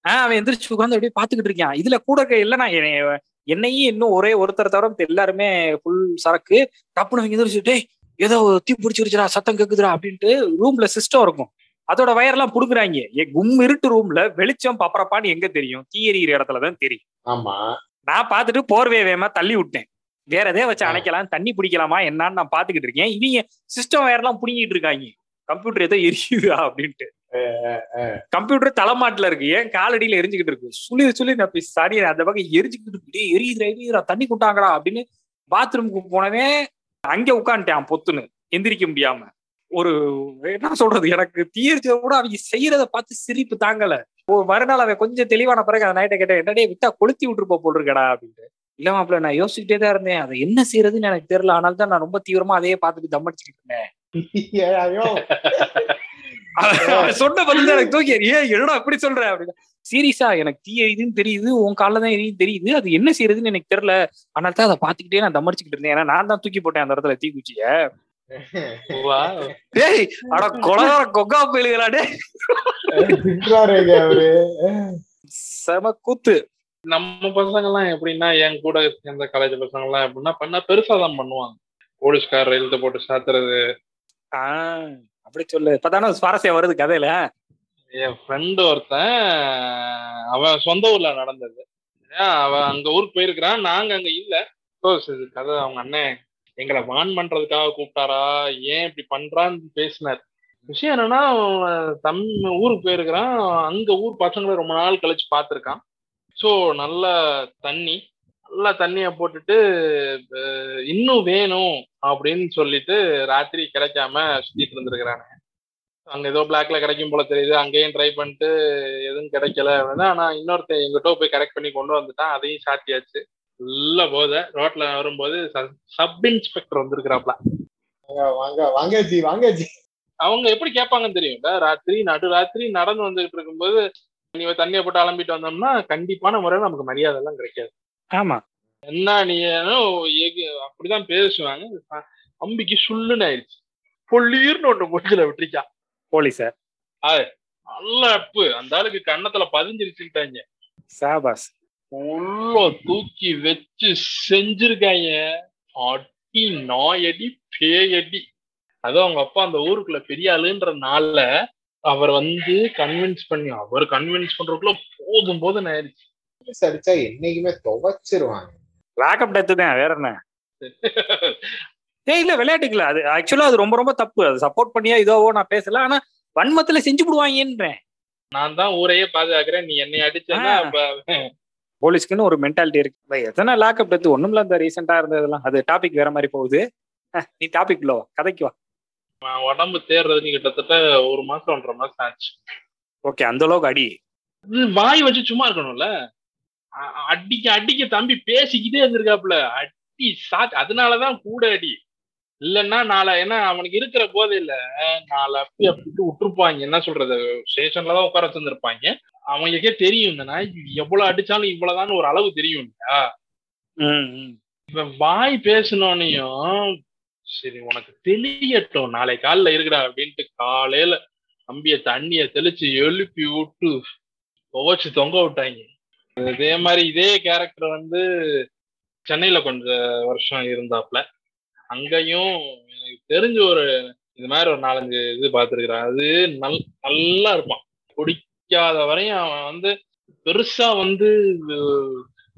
அவன் எந்திரிச்சு உட்காந்து அப்படியே பாத்துக்கிட்டு இருக்கான். இதுல கூட இருக்க இல்லைன்னா என்னைய- என்னையும் இன்னும் ஒரே ஒருத்தர் தவிர எல்லாருமே ஃபுல் சரக்கு. டப்புனு அவங்க எந்திரிச்சு டேய் ஏதோ தீ பிடிச்சிருச்சுடா சத்தம் கேக்குதுடா அப்படின்ட்டு ரூம்ல சிஸ்டம் இருக்கும். அதோட வயர்லாம் புடுங்குறாங்க. ஏ கும் இருட்டு ரூம்ல வெளிச்சம் பப்பரப்பான்னு எங்க தெரியும்? தீ எறிகிற இடத்துல தான் தெரியும். ஆமா. நான் பார்த்துட்டு போர்வே வேகமா தள்ளி விட்டேன். வேற எதே வச்சு அணைக்கலாம் தண்ணி பிடிக்கலாமா என்னன்னு நான் பாத்துக்கிட்டு இருக்கேன். இவங்க சிஸ்டம் வேறெல்லாம் புடுங்கிட்டு இருக்காங்க. கம்ப்யூட்டர் ஏதோ எரியுதா அப்படின்ட்டு. கம்ப்யூட்டர் தலைமாட்டுல இருக்கு. ஏன் காலடியில எரிஞ்சுக்கிட்டு இருக்கு? சுளி சுளி நான் சரி அந்த பக்கம் எரிஞ்சுக்கிட்டு இருக்கு. டேய், எரியுதுடா எரியுதுடா தண்ணி கொண்டாங்கடா அப்படின்னு பாத்ரூமுக்கு போனவே அங்க உட்காந்துட்டான் பொத்துன்னு. எந்திரிக்க முடியாம. ஒரு என்ன சொல்றது? எனக்கு தீர்ச்ச கூட அவங்க செய்யறத பார்த்து சிரிப்பு தாங்கல. மறுநாள் அவன் கொஞ்சம் தெளிவான பிறகு அந்த நைட்டை கேட்டேன் என்னடே விட்டா கொளுத்தி விட்டுருப்பா போல் இருக்கடா அப்படின்ட்டு. இல்ல மாப்பிள்ள நான் யோசிச்சுட்டே தான் இருந்தேன். அதை என்ன செய்யறதுன்னு எனக்கு தெரியல. ஆனால் தான் நான் ரொம்ப தீவிரமா அதையே பார்த்துட்டு தம்மடிச்சுக்கிட்டு இருந்தேன். (laughs) ஐயோ. அவன் சொன்ன பதில் தான் எனக்கு தூக்கி ஏன் என்னடா அப்படி சொல்ற? அப்படின்னு. சீரியஸா எனக்கு தீ எரியுதுன்னு தெரியுது. உன் காலில் தான் எரியுது தெரியுது. அது என்ன செய்யறதுன்னு எனக்கு தெரியல. அதனால தான் அதை பார்த்துக்கிட்டே நான் தம்மடிச்சுக்கிட்டு இருந்தேன். ஏன்னா நான் தான் தூக்கி போட்டேன் அந்த இடத்துல தீக்குச்சிய. டேய் அட கொலகார கொக்கா போயிலுங்களா டே (laughs) திட்டுறாருங்க அவரு. செம கூத்து. நம்ம பசங்க எல்லாம் எப்படின்னா என் கூட சேர்ந்த காலேஜ் பசங்க எல்லாம் எப்படின்னா பண்ணா பெருசா தான் பண்ணுவாங்க. போலீஸ்கார் எழுத போட்டு சாத்துறது. ஆஹ் அப்படி சொல்லு. இப்பதானே சுவாரஸ்யம் வருது கதையில? என் ஃப்ரெண்டு ஒருத்தன் அவன் சொந்த ஊர்ல நடந்தது. அவன் அங்க ஊருக்கு போயிருக்கிறான். நாங்க அங்க இல்ல. கதை. அவங்க அண்ணன் எங்களை வான் பண்றதுக்காக கூப்பிட்டாரா? ஏன் இப்படி பண்றான்னு பேசினார். விஷயம் என்னன்னா தம் ஊருக்கு போயிருக்கிறான். அங்க ஊர் பசங்களை ரொம்ப நாள் கழிச்சு பார்த்திருக்கான். ஸோ நல்ல தண்ணி நல்லா தண்ணிய போட்டுட்டு இன்னும் வேணும் அப்படின்னு சொல்லிட்டு ராத்திரி கிடைக்காம சுத்திட்டு இருந்திருக்கிறானு அங்க ஏதோ பிளாக்ல கிடைக்கும் போல தெரியுது. அங்கேயும் ட்ரை பண்ணிட்டு எதுவும் கிடைக்கல. அப்படின்னா ஆனா இன்னொருத்தன் எங்கிட்ட போய் கரெக்ட் பண்ணி கொண்டு வந்துட்டான். அதையும் சாத்தியாச்சு. உள்ள போத. ரோட்ல வரும்போது சப் இன்ஸ்பெக்டர் வந்திருக்கிறாப்ல. வாங்க, அவங்க எப்படி கேட்பாங்கன்னு தெரியும்ல? ராத்திரி நடு ராத்திரி நடந்து வந்துகிட்டு இருக்கும்போது நீ தண்ணியை போட்டு அலம்பிட்டு வந்தோம்னா கண்டிப்பான முறையில் நமக்கு மரியாதை எல்லாம் கிடைக்காது. ஆமா. என்ன நீ அப்படிதான் பேசுவாங்க. அம்பிக்கு சுள்ளுன்னு ஆயிடுச்சு. பொல்லீர்னு ஒண்ணு மூஞ்சில விட்டுருக்கா. போலீஸ? நல்ல அப்பு. அந்த ஆளுக்கு கன்னத்துல பதிஞ்சிருச்சுட்டாங்க சாபாஸ். உள்ள தூக்கி வச்சு செஞ்சிருக்காங்க. அடி நாயடி பேயடி. அதுவும் அவங்க அப்பா அந்த ஊருக்குள்ள பெரிய ஆளுன்ற நாள்ல அவர் வந்து கன்வின்ஸ் பண்ணி அவர் கன்வின்ஸ் பண்றதுக்குள்ள போதும் போதும் ஆயிடுச்சு. அடிச்சா என்னைக்குமே துவைச்சிருவாங்க. லாக்அப் டெத்து தான் வேற என்ன? (laughs) ஏய் இல்ல விளையாட்டுக்கல. அது ஆக்சுவலா அது ரொம்ப ரொம்ப தப்பு. அது சப்போர்ட் பண்ணியா இதோவோ நான் பேசல. ஆனா வன்மத்துல செஞ்சு விடுவாங்கன்றேன் நான் தான் ஊரையே பாதுகாக்கிறேன். நீ என்னை. அப்ப (laughs) போலீஸ்க்குன்னு ஒரு மென்டாலிட்டி இருக்கு. எத்தனை லாக்அப் டெத்து ஒண்ணுமில்ல இந்த ரீசெண்டா இருந்ததெல்லாம். அது டாபிக் வேற மாதிரி போகுது. (laughs) நீ டாபிக் லோ கதைக்கு வா. உடம்பு தேர்றதுக்கு கிட்டத்தட்ட ஒரு மாசம் ஒன்றரை மாசம் ஆச்சு. ஓகே அந்த அளவுக்கு அடி. வாய் வச்சு சும்மா இருக்கணும்ல? அடிக்க அடிக்க தம்பி பேசிக்கிட்டே இருந்திருக்காப்புல. அடி சாக்கு அதனாலதான் கூட அடி. இல்லைன்னா நாளை ஏன்னா அவனுக்கு இருக்கிற போதை இல்ல. நாளை அப்படி அப்படிட்டு விட்டுருப்பாங்க. என்ன சொல்றது? ஸ்டேஷன்ல தான் உட்கார வச்சிருந்திருப்பாங்க. அவங்களுக்கே தெரியும் இந்த நாய் எவ்வளவு அடிச்சாலும் இவ்வளவுதான் ஒரு அளவு தெரியும் இல்லையா. இவன் வாய் பேசினோனையும் சரி உனக்கு தெளியட்டும். நாளை காலைல இருக்கிறா அப்படின்ட்டு காலையில நம்பிய தண்ணிய தெளிச்சு எழுப்பி விட்டு துவச்சு தொங்க விட்டாங்க இதே மாதிரி இதே கேரக்டர் வந்து சென்னையில கொஞ்ச வருஷம் இருந்தாப்ல அங்கேயும் எனக்கு தெரிஞ்ச ஒரு இது மாதிரி ஒரு நாலஞ்சு இது பார்த்துருக்குறான். அது நல் நல்லா இருப்பான். குடிக்காத வரையும் அவன் வந்து பெருசா வந்து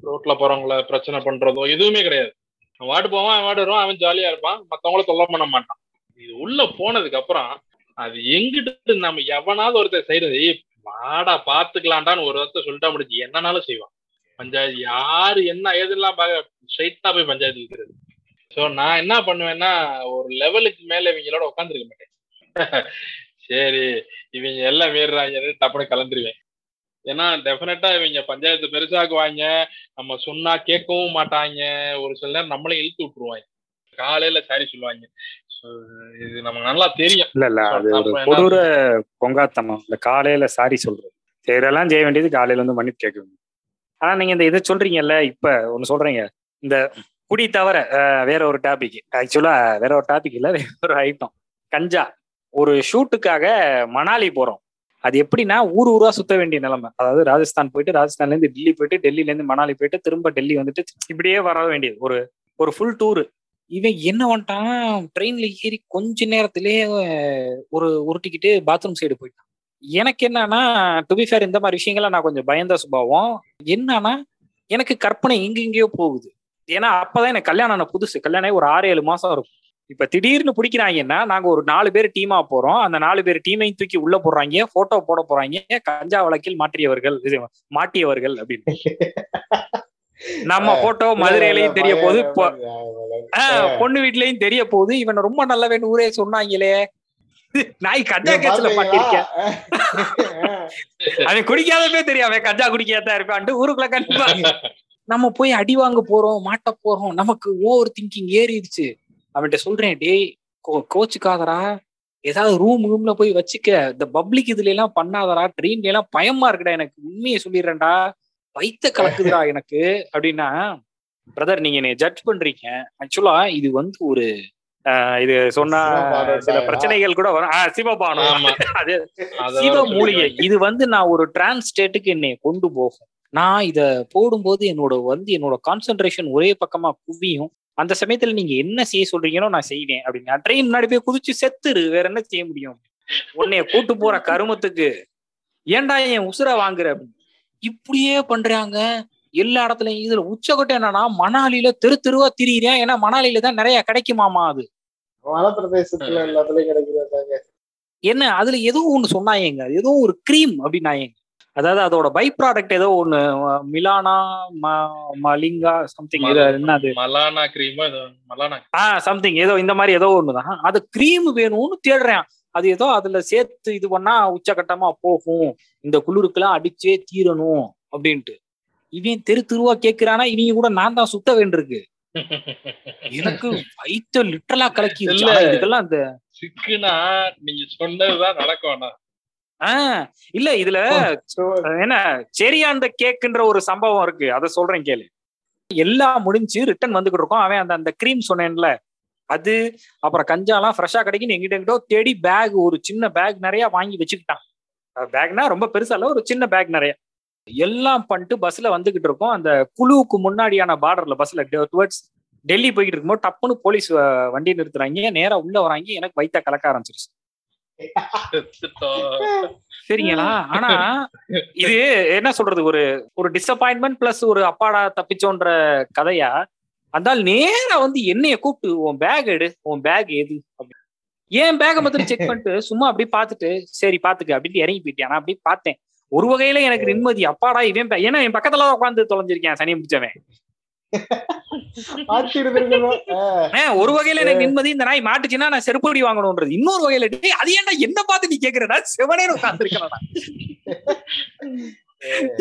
ரோட்ல போறவங்கள பிரச்சனை பண்றதோ எதுவுமே கிடையாது. அவன் வாட்டு போவான் அவன் வாட்டு வருவான் அவன் ஜாலியா இருப்பான். மத்தவங்கள தொல்லை பண்ண மாட்டான். இது உள்ள போனதுக்கு அப்புறம் அது எங்கிட்டு நம்ம எவனாவது ஒருத்தர் செய்யறது வாடா பாத்துக்கலாம்டான்னு ஒரு ஒருத்தர் சொல்லிட்டா முடிஞ்சு என்னனாலும் செய்வான். பஞ்சாயத்து யாரு என்ன ஏதெல்லாம் ஸ்ட்ரைட்டா போய் பஞ்சாயத்து இருக்கிறது சோ நான் என்ன பண்ணுவேன்னா ஒரு லெவலுக்கு மேல இவங்களோட உட்காந்துருக்க மாட்டேன். (laughs) சரி இவங்க எல்லாம் மீறுறாங்க டப்புனு கலந்துருவேன் ஏன்னா டெஃபினட்டா இவங்க பஞ்சாயத்து பெருசாக்குவாங்க. நம்ம சொன்னா கேட்கவும் மாட்டாங்க. ஒரு சில நேரம் நம்மளே இழுத்து விட்டுருவாங்க. காலையில சாரி சொல்லுவாங்க. இது நமக்கு நல்லா தெரியும். இல்ல இல்ல. அது ஒரு கொடூர பொங்காத்தனம். இந்த காலையில சாரி சொல்றது. செய்யறதெல்லாம் செய்ய வேண்டியது காலையில வந்து மன்னிப்பு கேட்க வேண்டியது. ஆனா நீங்க இந்த இதை சொல்றீங்கல்ல இப்ப ஒண்ணு சொல்றீங்க. இந்த குடி தவிர வேற ஒரு டாபிக் ஆக்சுவலா வேற ஒரு டாபிக் இல்ல வேற ஒரு ஐட்டம் கஞ்சா. ஒரு ஷூட்டுக்காக மணாலி போறோம். அது எப்படின்னா ஊர் ஊரா சுத்த வேண்டிய நிலைமை. அதாவது ராஜஸ்தான் போயிட்டு ராஜஸ்தான்ல இருந்து டெல்லி போயிட்டு டெல்லில இருந்து மணாலி போயிட்டு திரும்ப டெல்லி வந்துட்டு இப்படியே வர வேண்டியது. ஒரு ஒரு ஃபுல் டூர் இவன் என்ன பண்ணிட்டான் ட்ரெயின்ல ஏறி கொஞ்ச நேரத்திலேயே ஒரு உருட்டிக்கிட்டு பாத்ரூம் சைடு போயிட்டான். எனக்கு என்னன்னா டு பி ஃபேர் இந்த மாதிரி விஷயங்கள்லாம் நான் கொஞ்சம் பயந்த சுபாவம். என்னன்னா எனக்கு கற்பனை எங்கெங்கேயோ போகுது. ஏன்னா அப்பதான் எனக்கு கல்யாணம் ஆன புதுசு. கல்யாணம் ஒரு ஆறு ஏழு மாசம் இருக்கும். இப்ப திடீர்னு பிடிக்கிறாங்கன்னா நாங்க ஒரு நாலு பேர் டீமா போறோம். அந்த நாலு பேர் டீமையும் தூக்கி உள்ள போடுறாங்க. போட்டோ போட போறாங்க. கஞ்சா வழக்கில் மாற்றியவர்கள் மாட்டியவர்கள் அப்படின்னு. நம்ம போட்டோ மதுரையிலையும் தெரிய போகுது. பொண்ணு வீட்லயும் தெரிய போகுது. இவன் ரொம்ப நல்லவன் ஊரே சொன்னாங்களே. நாய் கஞ்சா கேஸ்ல மாட்டிருக்கேன் அவன் குடிக்காதவே தெரியும். அவன் கஞ்சா குடிக்காதான் இருப்பான்ட்டு ஊருக்குள்ள கண்டிப்பா. (laughs) நம்ம போய் அடி வாங்க போறோம் மாட்ட போறோம். நமக்கு ஓவர் திங்கிங் ஏறிடுச்சு. அவன்கிட்ட சொல்றேன் டேய் கோ கோச்சுக்காதடா. ஏதாவது ரூம் ரூம்ல போய் வச்சுக்க. இந்த பப்ளிக் இதுல எல்லாம் பண்ணாதடா. ட்ரெயின்ல எல்லாம் பயமா இருக்குடா எனக்கு. உண்மையை சொல்லிடுறேன்டா. வைத்த கலக்குதுடா எனக்கு. அப்படின்னா பிரதர் நீங்க என்னை ஜட்ஜ் பண்றீங்க. ஆக்சுவலா இது வந்து ஒரு இது சொன்னா சில? பிரச்சனைகள் கூட வரும். சிவபானம் அது சிவ மூலிகை. இது வந்து நான் ஒரு டிரான்ஸ் ஸ்டேட்டுக்கு என்னை கொண்டு போகும். நான் இத போடும்போது என்னோட வந்து என்னோட கான்சென்ட்ரேஷன் ஒரே பக்கமா குவியும். அந்த சமயத்துல நீங்க என்ன செய்ய சொல்றீங்களோ நான் செய்வேன் அப்படின்னு. ட்ரெயின் முன்னாடி போய் குதிச்சு செத்துரு. வேற என்ன செய்ய முடியும்? உன்னைய கூட்டு போற (laughs) கருமத்துக்கு. ஏன்டா என் உசுர வாங்குற அப்படின்னு. இப்படியே பண்றாங்க. எல்லா இடத்துலயும் இதுல உச்சக்கட்டம் என்னன்னா மணாலியில தெரு தெருவா திரியிறேன் ஏன்னா மணாலியில தான் நிறைய கிடைக்குமாமா அது. மலைப்பிரதேசத்துல எல்லாத்துலயும் கிடைக்கிறதாங்க என்ன? அதுல ஏதோ ஒண்ணு சொன்னாயேங்க. ஏதோ ஒரு க்ரீம் அப்படின்னாயேங்க. அதாவது அதோட பை ப்ராடக்ட் ஏதோ ஒண்ணு மிலானா மலிங்கா சம்திங் ஏதோ என்ன அது? மலானா கிரீமா மலானா ஆ சம்திங் ஏதோ இந்த மாதிரி ஏதோ ஒண்ணுதான். அது க்ரீம் வேணும்னு தேடுறேன். அது ஏதோ அதுல சேர்த்து இது பண்ணா உச்சகட்டமா போகும். இந்த குளிருக்கெல்லாம் அடிச்சே தீரணும் அப்படின்ட்டு. இவன் தெரு தெருவா கேக்குறானா இவங்க கூட நான் தான் சுத்த வேண்டியிருக்கு. எனக்கு வயிற்று லிட்டரலா. ஆனா இதுக்கெல்லாம் அந்த சிக்குனா நீங்க சொன்னதுதான் நடக்கும். இல்ல இதுல என்ன செரியா அந்த கேக்குன்ற ஒரு சம்பவம் இருக்கு. அத சொல்றேன் கேளு. எல்லாம் முடிஞ்சு ரிட்டர்ன் வந்துகிட்டு இருக்கோம். அவன் அந்த அந்த க்ரீம் சொன்னேன்ல. அது அப்புறம் கஞ்சாலாம் ஃப்ரெஷ்ஷா கிடைக்குன்னு எங்கிட்ட எங்கிட்டோ தேடி பேக் ஒரு சின்ன பேக் நிறைய வாங்கி வச்சுக்கிட்டான். பேக்னா ரொம்ப பெருசா இல்ல ஒரு சின்ன பேக் நிறைய. எல்லாம் பண்ணிட்டு பஸ்ல வந்துகிட்டு இருக்கோம். அந்த குழுவுக்கு முன்னாடியான பார்டர்ல பஸ்ல டுவர்ட்ஸ் டெல்லி போய்கிட்டு இருக்கும்போது டப்புன்னு போலீஸ் வண்டி நிறுத்துறாங்க. நேரா உள்ள வராங்க. எனக்கு வயித்த கலக்க ஆரம்பிச்சிருச்சு. சரிங்களா? ஆனா இது என்ன சொல்றது? ஒரு ஒரு டிசப்பாயின்மெண்ட் பிளஸ் ஒரு அப்பாடா தப்பிச்சோன்ற கதையா? அந்த நேரா வந்து என்னைய கூப்பிட்டு உன் பேக் எடு. உன் பேக் எது? ஏன் பேக மத்திய செக் பண்ணிட்டு சும்மா அப்படியே பாத்துட்டு சரி பாத்துக்க அப்படின்னு இறங்கி போயிட்டேன் நான் அப்படியே பார்த்தேன். ஒரு வகையில எனக்கு நிம்மதி. அப்பாடா இவன் ஏன்னா என் பக்கத்துல உட்காந்து தொலைஞ்சிருக்கேன் சனியை முடிச்சவன். ஒரு வகையில எனக்கு நிம்மதி இந்த நாய் மாட்டுச்சுன்னா நான் செருப்படி வாங்கணும்ன்றது. இன்னொரு வகையில அது ஏன்டா என்ன பார்த்து நீ கேக்குறடா? சிவனே உட்கார்ந்து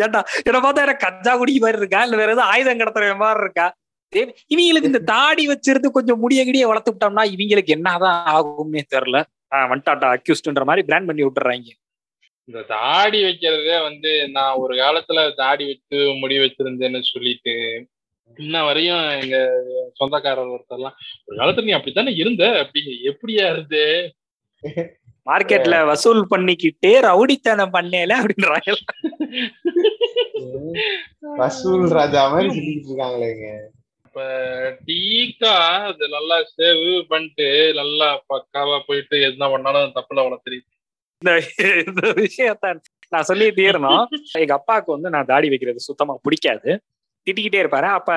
ஏன்டா என்ன பார்த்தா எனக்கு கஞ்சா குடி மாதிரி இருக்கா? இல்ல வேற ஏதாவது ஆயுதம் கடத்துற மாதிரி இருக்கா? இவங்களுக்கு இந்த தாடி வச்சிருந்து கொஞ்சம் முடிய கிடிய வளர்த்து விட்டோம்னா இவங்களுக்கு என்னதான் ஆகும்னே தெரியல. ஆஹ் வந்துட்டாட்டா அக்யூஸ்ட்ன்ற மாதிரி பிராண்ட் பண்ணி விட்டுறாங்க. இந்த தாடி வைக்கிறதே வந்து நான் ஒரு காலத்துல தாடி வச்சு முடி வச்சிருந்தேன்னு சொல்லிட்டு இன்ன வரையும் எங்க சொந்தக்காரர் ஒருத்தர்லாம் ஒரு காலத்துல நீ அப்படித்தானே இருந்த? அப்படிங்க எப்படியா இருந்து? மார்க்கெட்ல வசூல் பண்ணிக்கிட்டே ரவுடித்தனம் பண்ணேல அப்படின்றாங்க. (laughs) வசூல் ராஜா மாதிரி சொல்லிட்டு இருக்காங்களேங்க டீக்கா அது நல்லா சேவ் பண்ணிட்டு நல்லா பக்காவா போயிட்டு என்ன பண்ணாலும் தப்புல அவனுக்கு தெரியும். இந்த இந்த விஷயத்த நான் சொல்லி தீரணும் எங்க அப்பாவுக்கு வந்து நான் தாடி வைக்கிறது சுத்தமா பிடிக்காது. திட்டிக்கிட்டே இருப்பாரு. அப்ப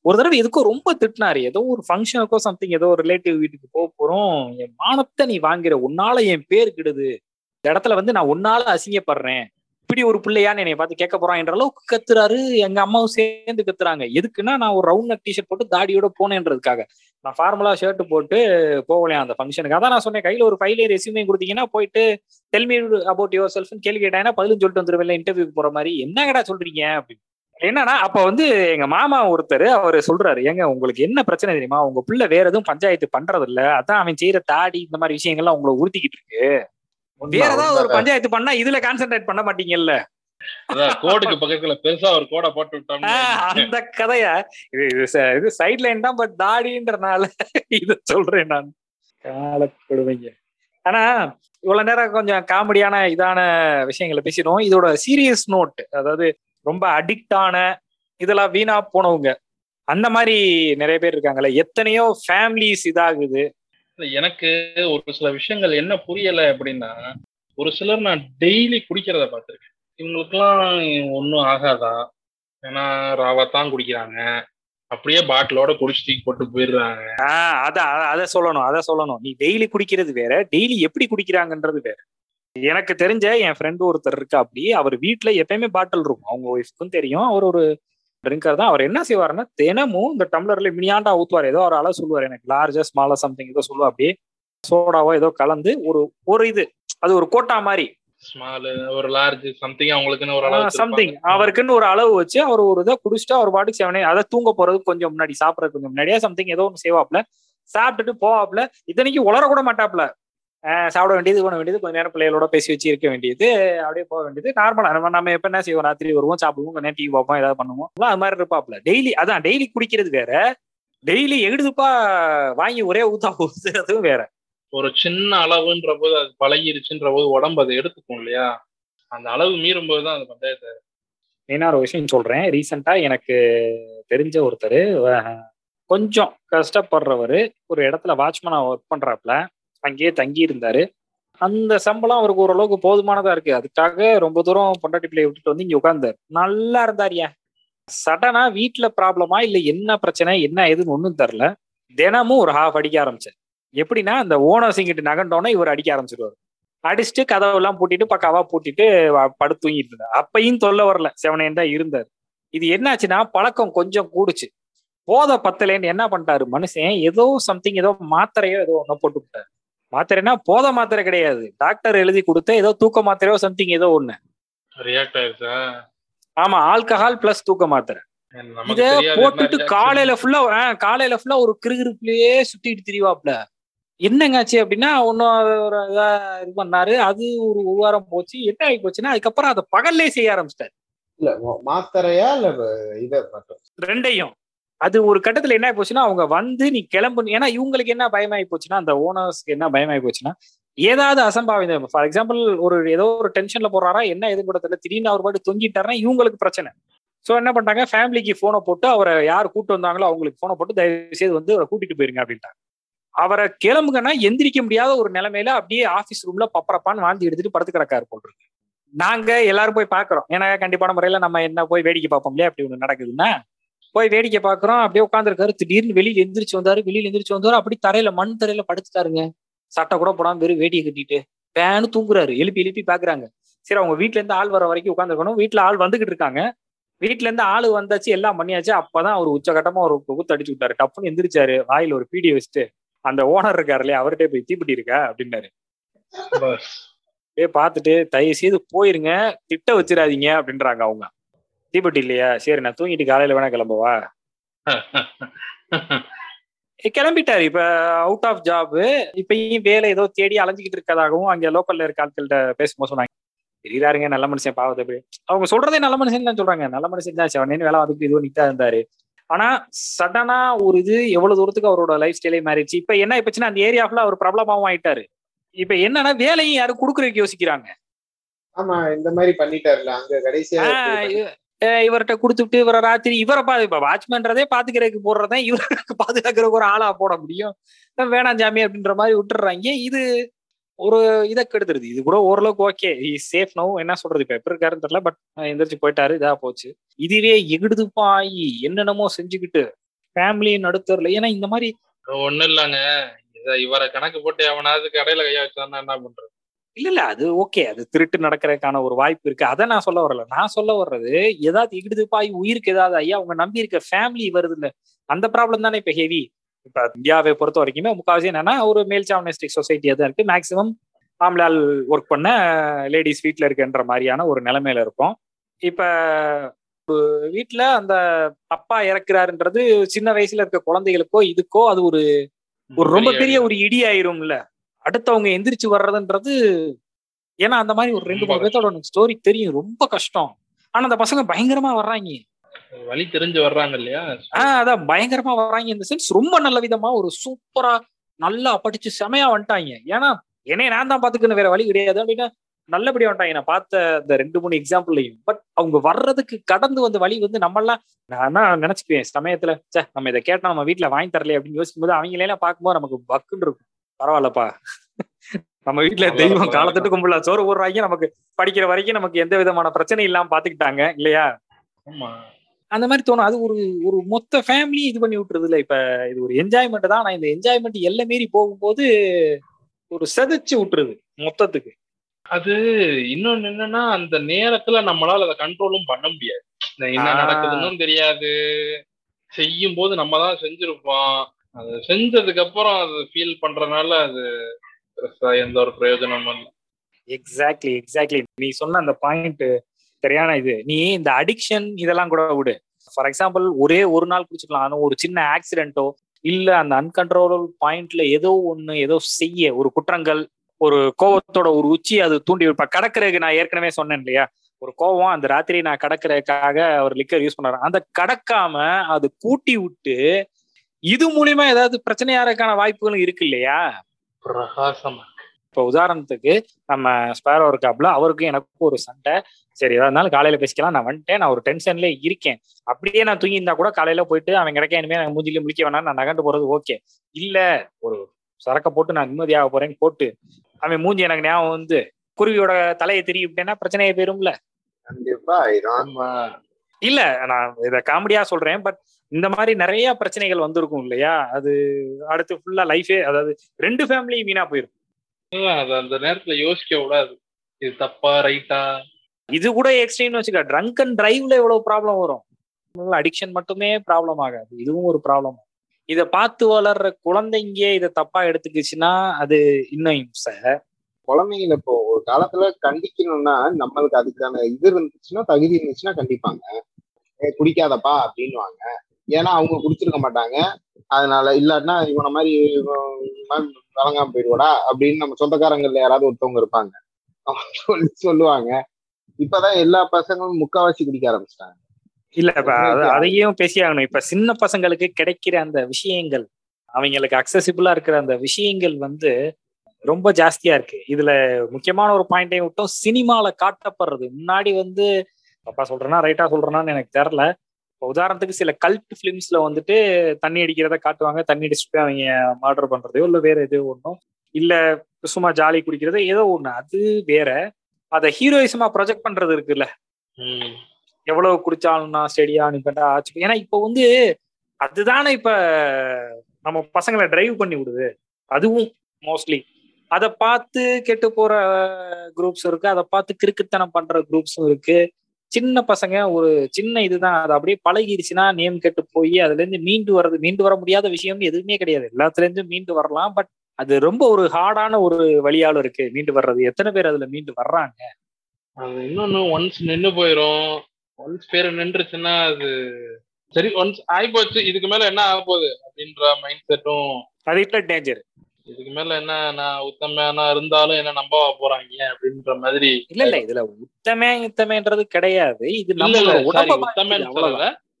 ஒரு தடவை எதுக்கோ ரொம்ப திட்டினாரு. ஏதோ ஒரு ஃபங்க்ஷனுக்கோ சம்திங் ஏதோ ஒரு ரிலேட்டிவ் வீட்டுக்கு போக போறோம். என் மானத்தை நீ வாங்குற உன்னால என் பேர் கிடுது. இந்த இடத்துல வந்து நான் உன்னால அசிங்கப்படுறேன். இப்படி ஒரு பிள்ளையான்னு என்னை பார்த்து கேட்க போறான் என்ற அளவுக்கு கத்துறாரு. எங்க அம்மாவும் சேர்ந்து கத்துறாங்க. எதுக்குன்னா நான் ஒரு ரவுண்ட் டிஷர்ட் போட்டு தாடியோட போனேன்றதுக்காக. நான் ஃபார்மலா ஷர்ட் போட்டு போகலையா அந்த ஃபங்க்ஷனுக்கு அதான் நான் சொன்னேன். கையில ஒரு ஃபைலே ரெசியூமே கொடுத்தீங்கன்னா போயிட்டு டெல்மி அபவுட் யுவர் செல்ஃப்னு கேள்வி கேட்டாங்கன்னா பதிலும் சொல்லிட்டு வந்துருவேன். இன்டர்வியூக்கு போற மாதிரி. என்னங்கடா சொல்றீங்க? அப்படின்னு. என்னன்னா அப்ப வந்து எங்க மாமா ஒருத்தர் அவர் சொல்றாரு ஏங்க உங்களுக்கு என்ன பிரச்சனை தெரியுமா? உங்க பிள்ளை வேற எதுவும் பஞ்சாயத்து பண்றது இல்ல அதான் அவன் செய்யற தாடி இந்த மாதிரி விஷயங்கள்லாம் உங்களை உறுத்திக்கிட்டு இருக்கு. வேற ஏதாவது ஒரு பஞ்சாயத்து பண்ணா இதுல கான்சென்ட்ரேட் பண்ண மாட்டீங்கல்ல? கோடுக்கு பக்கத்துல பெருசா ஒரு கோடை போட்டு விட்டோம்னு ஆஹ், அந்த கதைய? இது இது சைட் லைன் தான் பட் தாடின்றனால (laughs) இது சொல்றேன் நான். கால கொடுமைங்க ஆனா இவ்வளவு நேரம் கொஞ்சம் காமெடியான இதான விஷயங்களை பேசிடும் இதோட சீரியஸ் நோட் அதாவது ரொம்ப அடிக்ட் ஆன இதெல்லாம் வீணா போனவங்க. அந்த மாதிரி நிறைய பேர் இருக்காங்கல்ல. எத்தனையோ ஃபேமிலிஸ் இதாகுது. எனக்கு ஒரு சில விஷயங்கள் என்ன புரியல அப்படின்னா ஒரு சிலர் நான் டெய்லி குடிக்கிறத பார்த்திருக்கேன். இவங்களுக்குலாம் ஒன்றும் ஆகாதா? ஏன்னா ராவா தான் குடிக்கிறாங்க. அப்படியே பாட்டிலோட குடிச்சு தூக்கி போட்டு போயிடுறாங்க. ஆஹ் அத அத- அத சொல்லணும் அத சொல்லணும். நீ டெய்லி குடிக்கிறது வேற டெய்லி எப்படி குடிக்கிறாங்கன்றது வேற. எனக்கு தெரிஞ்ச என் ஃப்ரெண்டு ஒருத்தர் இருக்கா அப்படி அவர் வீட்ல எப்பயுமே பாட்டில் இருக்கும். அவங்க ஒய்ஃப்க்கும் தெரியும். அவர் ஒரு ட்ரிங்கர் தான். அவர் என்ன செய்வாருன்னா தினமும் இந்த டம்ளர்ல மினியாண்டா ஊத்துவார். ஏதோ ஒரு அளவு சொல்லுவார் எனக்கு. லார்ஜா ஸ்மாலா சம்திங் ஏதோ சொல்லுவா அப்படியே சோடாவோ ஏதோ கலந்து ஒரு ஒரு இது. அது ஒரு கோட்டா மாதிரி ஒரு லார்ஜ் சம்திங் அவங்களுக்குன்னு ஒரு அளவு சம்திங். அவருக்குன்னு ஒரு அளவு வச்சு அவர் ஒரு இதை குடிச்சிட்டு அவர் பாட்டுக்கு செவனே அதை தூங்க போறது கொஞ்சம் முன்னாடி சாப்பிடறது கொஞ்சம் முன்னாடியே சம்திங் ஏதோ ஒன்று செய்வாப்ல. சாப்பிட்டுட்டு போவாப்ல. இத்தனைக்கு உளர கூட மாட்டாப்ல. சாப்பிட வேண்டியது பண்ண வேண்டியது கொஞ்ச நேரம் பிள்ளைகளோட பேசி வச்சு இருக்க வேண்டியது அப்படியே போக வேண்டியது நார்மலா நம்ம நம்ம எப்ப என்ன செய்வோம்? ராத்திரி வருவோம் சாப்பிடுவோம் கொஞ்ச நேரம் டிவி பார்ப்போம் ஏதாவது பண்ணுவோம். அது மாதிரி இருப்பாப்ல டெய்லி அதான் டெய்லி குடிக்கிறது வேற. டெய்லி எடுதுப்பா வாங்கி ஒரே ஊத்தா ஊத்துறதும் வேற. ஒரு சின்ன அளவுன்ற போது அது பழகிருச்சுன்ற போது உடம்பு அதை எடுத்துக்கும் இல்லையா? அந்த அளவு மீறும் போது தான் அது பஞ்சாயத்து மெயினா ஒரு விஷயம் சொல்றேன். ரீசெண்டா எனக்கு தெரிஞ்ச ஒருத்தர் கொஞ்சம் கஷ்டப்படுறவர் ஒரு இடத்துல வாட்ச்மேனா ஒர்க் பண்றாப்ல அங்கேயே தங்கி இருந்தாரு அந்த சம்பளம் அவருக்கு ஓரளவுக்கு போதுமானதா இருக்கு. அதுக்காக ரொம்ப தூரம் பொண்டாட்டி பிள்ளைய விட்டுட்டு வந்து இங்க உட்கார்ந்தாரு நல்லா இருந்தாரியா சடனா வீட்டுல ப்ராப்ளமா இல்ல என்ன பிரச்சனை என்ன ஏதுன்னு ஒன்றும் தெரில தினமும் ஒரு ஹாஃப் அடிக்க ஆரம்பிச்சார். எப்படின்னா அந்த ஓனர் சிங்கிட்டு நகண்டோன்னே இவர் அடிக்க ஆரம்பிச்சிருவாரு. அடிச்சுட்டு கதவெல்லாம் பூட்டிட்டு பக்காவா பூட்டிட்டு வ- படுத்து தூங்கிட்டு இருந்தார். அப்பையும் தொல்ல வரல. செவனேன் தான் இருந்தார். இது என்னாச்சுன்னா பழக்கம் கொஞ்சம் கூடுச்சு. போத பத்தலேன்னு என்ன பண்ணிட்டாரு மனுஷன்? ஏதோ சம்திங் ஏதோ மாத்திரையோ ஏதோ ஒன்று போட்டு விட்டாரு மாத்திரைனா போத மாத்திரை கிடையாது. டாக்டர் எழுதி கொடுத்த ஏதோ தூக்க மாத்திரையோ சம்திங் ஏதோ ஒண்ணு. ரியாக்ட் ஆயிருச்சா? ஆமா ஆல்கஹால் பிளஸ் தூக்க மாத்திரை. இத போட்டுட்டு. காலையில ஃபுல்லா காலையில ஃபுல்லா ஒரு கிருகிருப்புலயே சுத்திட்டு திரிவாப்ல. என்னங்காச்சு அப்படின்னா ஒன்னும் ஒரு இதா இது பண்ணாரு. அது ஒரு ஒரு வாரம் போச்சு. என்ன ஆகி போச்சுன்னா அதுக்கப்புறம் அதை பகல்லே செய்ய ஆரம்பிச்சிட்டாரு. இல்ல மாத்திரையா இல்ல இத ரெண்டையும். அது ஒரு கட்டத்துல என்ன ஆகி போச்சுன்னா அவங்க வந்து நீ கிளம்பு ஏன்னா இவங்களுக்கு என்ன பயமாயி போச்சுன்னா அந்த ஓனர்ஸ்க்கு என்ன பயமாயி போச்சுன்னா ஏதாவது அசம்பாவிதம். ஃபார் எக்ஸாம்பிள் ஒரு ஏதோ ஒரு டென்ஷன்ல போறாரா என்ன எதிர்படத்துல திடீர்னு அவர் பாட்டு தொங்கிட்டாருன்னா இவங்களுக்கு பிரச்சனை. ஸோ என்ன பண்ணிட்டாங்க ஃபேமிலிக்கு போனை போட்டு அவரை யார் கூட்டு வந்தாங்களோ அவங்களுக்கு போனை போட்டு தயவு செய்து வந்து அவரை கூட்டிட்டு போயிருங்க அப்படின்ட்டாங்க. அவரை கிளம்புங்கன்னா எந்திரிக்க முடியாத ஒரு நிலைமையில அப்படியே ஆஃபீஸ் ரூம்ல பப்பரப்பான்னு வாழ்ந்து எடுத்துட்டு படுத்து கிடக்காரு போட்டுருக்கு நாங்க எல்லாரும் போய் பாக்குறோம் ஏன்னா கண்டிப்பான முறையில நம்ம என்ன போய் வேடிக்கை பார்ப்போம் இல்லையா? அப்படி ஒண்ணு நடக்குதுன்னா போய் வேடிக்கை பாக்குறோம். அப்படியே உட்காந்துருக்காரு திடீர்னு வெளியில எந்திரிச்சு வந்தாரு. வெளியில எந்திரிச்சு வந்தாரு அப்படி தரையில மண் தரையில படுத்துட்டாருங்க. சட்டை கூட போடாம வெறும் வேடியை கட்டிட்டு பேனு தூங்குறாரு. எழுப்பி எழுப்பி பாக்குறாங்க. சரி அவங்க வீட்ல இருந்து ஆள் வர வரைக்கும் உட்காந்துருக்கணும் வீட்டுல ஆள் வந்துகிட்டு இருக்காங்க. வீட்ல இருந்து ஆளு வந்தாச்சு எல்லாம் பண்ணியாச்சு. அப்பதான் அவர் உச்சகட்டமா ஒரு குத்து அடிச்சு விட்டாரு. டப்புன்னு எந்திரிச்சாரு. வாயில ஒரு பீடி வச்சுட்டு அந்த ஓனர் இருக்காரு இல்லையா அவர்கிட்ட போய் தீப்பெட்டி இருக்கா? அப்படின்னாரு. அப்படியே பார்த்துட்டு தயவு செய்து போயிருங்க. திட்ட வச்சிடாதீங்க அப்படின்றாங்க அவங்க. தீப்பெட்டி இல்லையா? சரி நான் தூங்கிட்டு காலையில வேணா கிளம்பவா? கிளம்பிட்டாரு. இப்ப அவுட் ஆஃப் ஜாப் இப்பயும் வேலை ஏதோ தேடி அலைஞ்சிக்கிட்டு இருக்கதாகவும் அங்க லோக்கல்ல இருக்க ஆட்கள்கிட்ட பேசும்போது சொன்னாங்க. தெரியுறாருங்க நல்ல மனுஷன் பாவத்தை அப்படி அவங்க சொல்றதே நல்ல மனுஷன் தான் சொல்றாங்க. நல்ல மனுஷன் தான் செவனேன்னு வேலை வந்துட்டு இதுவும் நிட்டா இருந்தாரு. ஆனா சடனா ஒரு இது எவ்வளவு தூரத்துக்கு அவரோட லைஃப் ஸ்டைலே மாறிடுச்சு. இப்ப என்ன ஆயிப்போச்சுன்னா அந்த ஏரியா ஃபுல்லா அவர் பிரபலமாவும் ஆயிட்டாரு. இப்ப என்னன்னா வேலையும் யாரும் கொடுக்குறதுக்கு யோசிக்கிறாங்க. ஆமா இந்த மாதிரி பண்ணிட்டாருல அங்க கடைசியா இவர்கிட்ட கொடுத்துட்டு இவரை ராத்திரி இவரை பாது இப்ப வாட்ச்மேன்றதே பாத்துக்கிறதுக்கு போடுறதே இவருக்கு பாதுகாக்கிறதுக்கு ஒரு ஆளா போட முடியும். வேணாம் ஜாமி அப்படின்ற மாதிரி விட்டுறாங்க இது ஒரு இதை கெடுத்துருது. இது கூட ஓரளவுக்கு ஓகே. சேஃப் நோ என்ன சொல்றது? இப்ப எப்படி இருக்காருன்னு தெரியல பட் எந்திரிச்சு போயிட்டாரு. இதா போச்சு. இதுவே எகிடுதுப்பாயி என்னென்னமோ செஞ்சுக்கிட்டு ஃபேமிலி நடுத்தரல. ஏன்னா இந்த மாதிரி ஒண்ணும் இல்லங்க. இவரை கணக்கு போட்டு எவனாவது கடையில கையா வச்சான்னா என்ன பண்றது? இல்ல இல்ல. அது ஓகே அது திருட்டு நடக்கிறதுக்கான ஒரு வாய்ப்பு இருக்கு. அதை நான் சொல்ல வரல. நான் சொல்ல வர்றது ஏதாவது இடுதுப்பாய் உயிருக்கு ஏதாவது ஐயா அவங்க நம்பி இருக்க ஃபேமிலி வருது இல்ல அந்த ப்ராப்ளம் தானே இப்ப ஹெவி இப்ப இந்தியாவை பொறுத்த வரைக்குமே முக்காவாசி என்னன்னா ஒரு மேல் சாவனிஸ்டிக் சொசைட்டியா தான் இருக்கு. மேக்சிமம் ஆம்பளால் ஒர்க் பண்ண லேடிஸ் வீட்ல இருக்குன்ற மாதிரியான ஒரு நிலைமையில இருக்கும். இப்ப வீட்ல அந்த அப்பா இறக்குறாருன்றது சின்ன வயசுல இருக்க குழந்தைகளுக்கோ இதுக்கோ அது ஒரு ஒரு ரொம்ப பெரிய ஒரு இடி ஆயிரும்ல. அடுத்தவங்க எந்திரிச்சு வர்றதுன்றது ஏன்னா அந்த மாதிரி ஒரு ரெண்டு மூணு பேர்த்தோட ஸ்டோரி தெரியும். ரொம்ப கஷ்டம். ஆனா அந்த பசங்க பயங்கரமா வர்றாங்க. வழி தெரிஞ்சு வர்றாங்க இல்லையா? ஆஹ் அதான். பயங்கரமா வர்றாங்க இந்த சென்ஸ் ரொம்ப நல்ல விதமா ஒரு சூப்பரா நல்லா படிச்சு செமையா வந்துட்டாங்க. ஏன்னா என்னைய நான் தான் பாத்துக்கணும் வேற வழி கிடையாது. அப்படின்னா நல்லபடியா வந்துட்டாங்க. நான் பார்த்த இந்த ரெண்டு மூணு எக்ஸாம்பிள்லையும் பட் அவங்க வர்றதுக்கு கடந்து வந்த வழி வந்து நம்மளாம் நான் தான் நினைச்சுக்குவேன். சமயத்துல சே நம்ம இதை கேட்டா நம்ம வீட்டுல வாங்கி தரலையே அப்படின்னு யோசிக்கும் போது அவங்களே எல்லாம் பார்க்கும்போது நமக்கு பக்குன்னு இருக்கும். பரவாயில்லப்பா. நம்ம வீட்டுல தெய்வம் காலத்துட்டு கும்பல சோறு போடுறாங்க நமக்கு படிக்கிற வரைக்கும் நமக்கு எந்த விதமான பிரச்சனை இல்லாம பாத்துக்கிட்டாங்க இல்லையா? அந்த மாதிரி தோணும். அது ஒரு ஒரு மொத்த ஃபேமிலி இது பண்ணி விட்டுறது இல்ல இப்ப இது ஒரு என்ஜாய்மெண்ட் தான். ஆனா இந்த என்ஜாய்மெண்ட் எல்லை மீறி போகும்போது ஒரு செதைச்சு விட்டுருது மொத்தத்துக்கு. அது இன்னொன்னு என்னன்னா அந்த நேரத்துல நம்மளால அதை கண்ட்ரோலும் பண்ண முடியாது. என்ன. நடக்குதுன்னு தெரியாது. செய்யும் போது நம்ம தான் செஞ்சிருப்போம். அது செஞ்சதுக்கு அப்புறம் அது ஃபீல் பண்றதுனால அது பெருசா எந்த ஒரு பிரயோஜனமும் இல்லை. எக்ஸாக்ட்லி எக்ஸாக்ட்லி நீ சொன்ன அந்த பாயிண்ட் சரியான இது. நீ இந்த அடிக்ஷன் இதெல்லாம் கூட விடு. ஃபார் எக்ஸாம்பிள் ஒரே ஒரு நாள் குடிச்சுக்கலாம். ஆனா ஒரு சின்ன ஆக்சிடென்ட்டோ இல்ல அந்த அன்கண்ட்ரோலபிள் பாயிண்ட்ல ஏதோ ஒண்ணு ஏதோ செய்ய ஒரு குற்றங்கள் ஒரு கோவத்தோட ஒரு உச்சி அது தூண்டி இப்ப கடக்கிறதுக்கு நான் ஏற்கனவே சொன்னேன் இல்லையா? ஒரு கோவம் அந்த ராத்திரி நான் கடக்கிறதுக்காக அவர் லிக்கர் யூஸ் பண்ணாரு அந்த கடக்காம அது கூட்டி விட்டு இது மூலியமா ஏதாவது பிரச்சனையாறதுக்கான வாய்ப்புகளும் இருக்கு இல்லையா? பிரகாசமா இப்போ உதாரணத்துக்கு நம்ம ஸ்பேரோ இருக்காப்ல அவருக்கும் எனக்கும் ஒரு சண்டை. சரி எதா இருந்தாலும் காலையில பேசிக்கலாம். நான் வந்துட்டேன். நான் ஒரு டென்ஷன்ல இருக்கேன். அப்படியே நான் தூங்கி இருந்தா கூட காலையில போயிட்டு அவன் கிடைக்க இனிமே நான் மூஞ்சில முழிக்க வேணாம். நான் நகண்டு போறது ஓகே. இல்ல ஒரு சரக்க போட்டு நான் நிம்மதியாக போறேன்னு போட்டு அவன் மூஞ்சி எனக்கு ஞாபகம் வந்து குருவியோட தலையை திரும்பி விட்டேன்னா பிரச்சனையே போயிரும்ல. கண்டிப்பா. இல்ல நான் இத காமெடியா சொல்றேன். பட் இந்த மாதிரி நிறைய பிரச்சனைகள் வந்திருக்கும் இல்லையா? அது அடுத்து ஃபுல்லா லைஃபே அதாவது ரெண்டு ஃபேமிலியும் வீணா போயிரும் அதான் அது அந்த நேரத்துல யோசிக்க கூடாது. இது தப்பா ரைட்டா இது கூட எக்ஸ்ட்ரீம்னு வச்சுக்க ட்ரங்க் அண்ட் டிரைவ்ல எவ்வளவு ப்ராப்ளம் வரும்? அடிக்ஷன் மட்டுமே ப்ராப்ளம் ஆகாது. இதுவும் ஒரு ப்ராப்ளம் இத பார்த்து வளர்ற குழந்தைங்க இத தப்பா எடுத்துக்கிச்சுன்னா அது இன்னும் இம்சை. குழந்தைங்கள இப்போ ஒரு காலத்துல கண்டிக்கணும்னா நம்மளுக்கு அதுக்கான இது இருந்துச்சுன்னா தகுதி இருந்துச்சுன்னா கண்டிப்பாங்க. ஏ குடிக்காதப்பா அப்படின்னுவாங்க. ஏன்னா அவங்க குடிச்சிருக்க மாட்டாங்க. அதனால இல்லாட்டினா இவனை மாதிரி வழங்காம போயிடுவாடா அப்படின்னு நம்ம சொந்தக்காரங்கள்ல யாராவது ஒருத்தவங்க இருப்பாங்க. அவங்க சொல்லி சொல்லுவாங்க. இப்பதான் எல்லா பசங்களும் முக்காவாசி குடிக்க ஆரம்பிச்சிட்டாங்க. இல்ல இப்ப அது- அதையும் பேசி ஆகணும். இப்ப சின்ன பசங்களுக்கு கிடைக்கிற அந்த விஷயங்கள் அவங்களுக்கு அக்சசிபிளா இருக்கிற அந்த விஷயங்கள் வந்து ரொம்ப ஜாஸ்தியா இருக்கு. இதுல முக்கியமான ஒரு பாயிண்டையும் விட்டோம். சினிமால காட்டப்படுறது. முன்னாடி வந்து அப்பா சொல்றேன்னா ரைட்டா சொல்றேனான்னு எனக்கு தெரியல. உதாரணத்துக்கு சில கல்ட் பிலிம்ஸ்ல வந்துட்டு தண்ணி அடிக்கிறத காட்டுவாங்க. தண்ணி அடிச்சுட்டு அவங்க மர்டர் பண்றதையோ இல்ல வேற எதோ ஒன்றும் இல்ல சும்மா ஜாலி குடிக்கிறது ஏதோ ஒண்ணு. அது வேற. அதை ஹீரோயிசமா ப்ரொஜெக்ட் பண்றது இருக்குல்ல. எவ்வளவு குடிச்சாலும் நான் ஸ்டெடியா நிப்பேன்டா ஆச்சு ஏன்னா இப்போ வந்து அதுதானே இப்ப நம்ம பசங்களை டிரைவ் பண்ணி விடுது. அதுவும் மோஸ்ட்லி அதை பார்த்து கெட்டு போற குரூப்ஸ் இருக்கு. அதை பார்த்து கிறுக்குத்தனம் பண்ற குரூப்ஸும் இருக்கு. சின்ன பசங்க ஒரு சின்ன இதுதான். அது அப்படியே பழகிருச்சுன்னா நேம் கெட்டு போய் அதுல இருந்து மீண்டு வர்றது மீண்டு வர முடியாத விஷயம்னு எதுவுமே கிடையாது. எல்லாத்துல இருந்து மீண்டு வரலாம். பட் அது ரொம்ப ஒரு ஹார்டான ஒரு வழியாலும் இருக்கு மீண்டு வர்றது. எத்தனை பேர் அதுல மீண்டு வர்றாங்க? அது இன்னொன்னு ஒன்ஸ் நின்னு போயிரும். ஒன்ஸ் பேர் நின்றுச்சுன்னா அது சரி ஒன்ஸ் ஆயிப்போச்சு இதுக்கு மேல என்ன ஆக போகுது அப்படின்ற மைண்ட் செட்டும் அது டேஞ்சர் இதுக்கு மேல என்ன நான் உத்தமையானா இருந்தாலும் என்ன நம்பவா போறாங்க அப்படின்ற மாதிரி இல்ல இல்ல இதுல உத்தமே உத்தமன்றது கிடையாது. இது நம்ம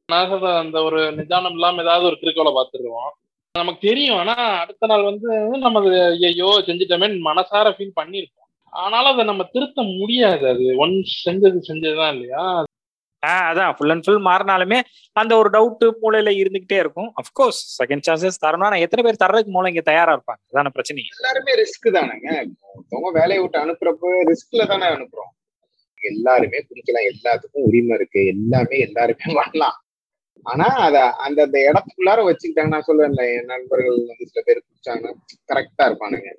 நான் சொல்ற அந்த ஒரு நிதானம் இல்லாம ஏதாவது ஒரு கிரிக்கோல பாத்துருவோம் நமக்கு தெரியும் ஆனா அடுத்த நாள் வந்து நம்ம அது ஐயோ செஞ்சுட்டோமேன்னு மனசார ஃபீல் பண்ணிருப்போம் ஆனாலும் அதை நம்ம திருத்த முடியாது. அது ஒன்ஸ் செஞ்சது செஞ்சதுதான் இல்லையா? ஆஹ் அதான் ஃபுல் அண்ட் ஃபுல் மாறினாலுமே அந்த ஒரு டவுட் மூளையில இருந்துகிட்டே இருக்கும். அப்கோர்ஸ் செகண்ட் சான்சஸ் தரணும் எத்தனை பேர் தர்றதுக்கு மூலம் இங்க தயாரா இருப்பாங்க? அதான பிரச்சனை. எல்லாருமே ரிஸ்க் தானேங்க. ஒருத்தவங்க வேலையை விட்டு அனுப்புறப்போ ரிஸ்க்ல தானே அனுப்புறோம். எல்லாருமே குடிக்கலாம் எல்லாத்துக்கும் உரிமை இருக்கு. எல்லாமே எல்லாருமே வரலாம். ஆனா அத அந்த அந்த இடத்துக்குள்ளார வச்சுக்கிட்டாங்க. நான் சொல்லுவேன்ல என் நண்பர்கள் வந்து சில பேர் குடிச்சாங்கன்னா கரெக்டா இருப்பானுங்க.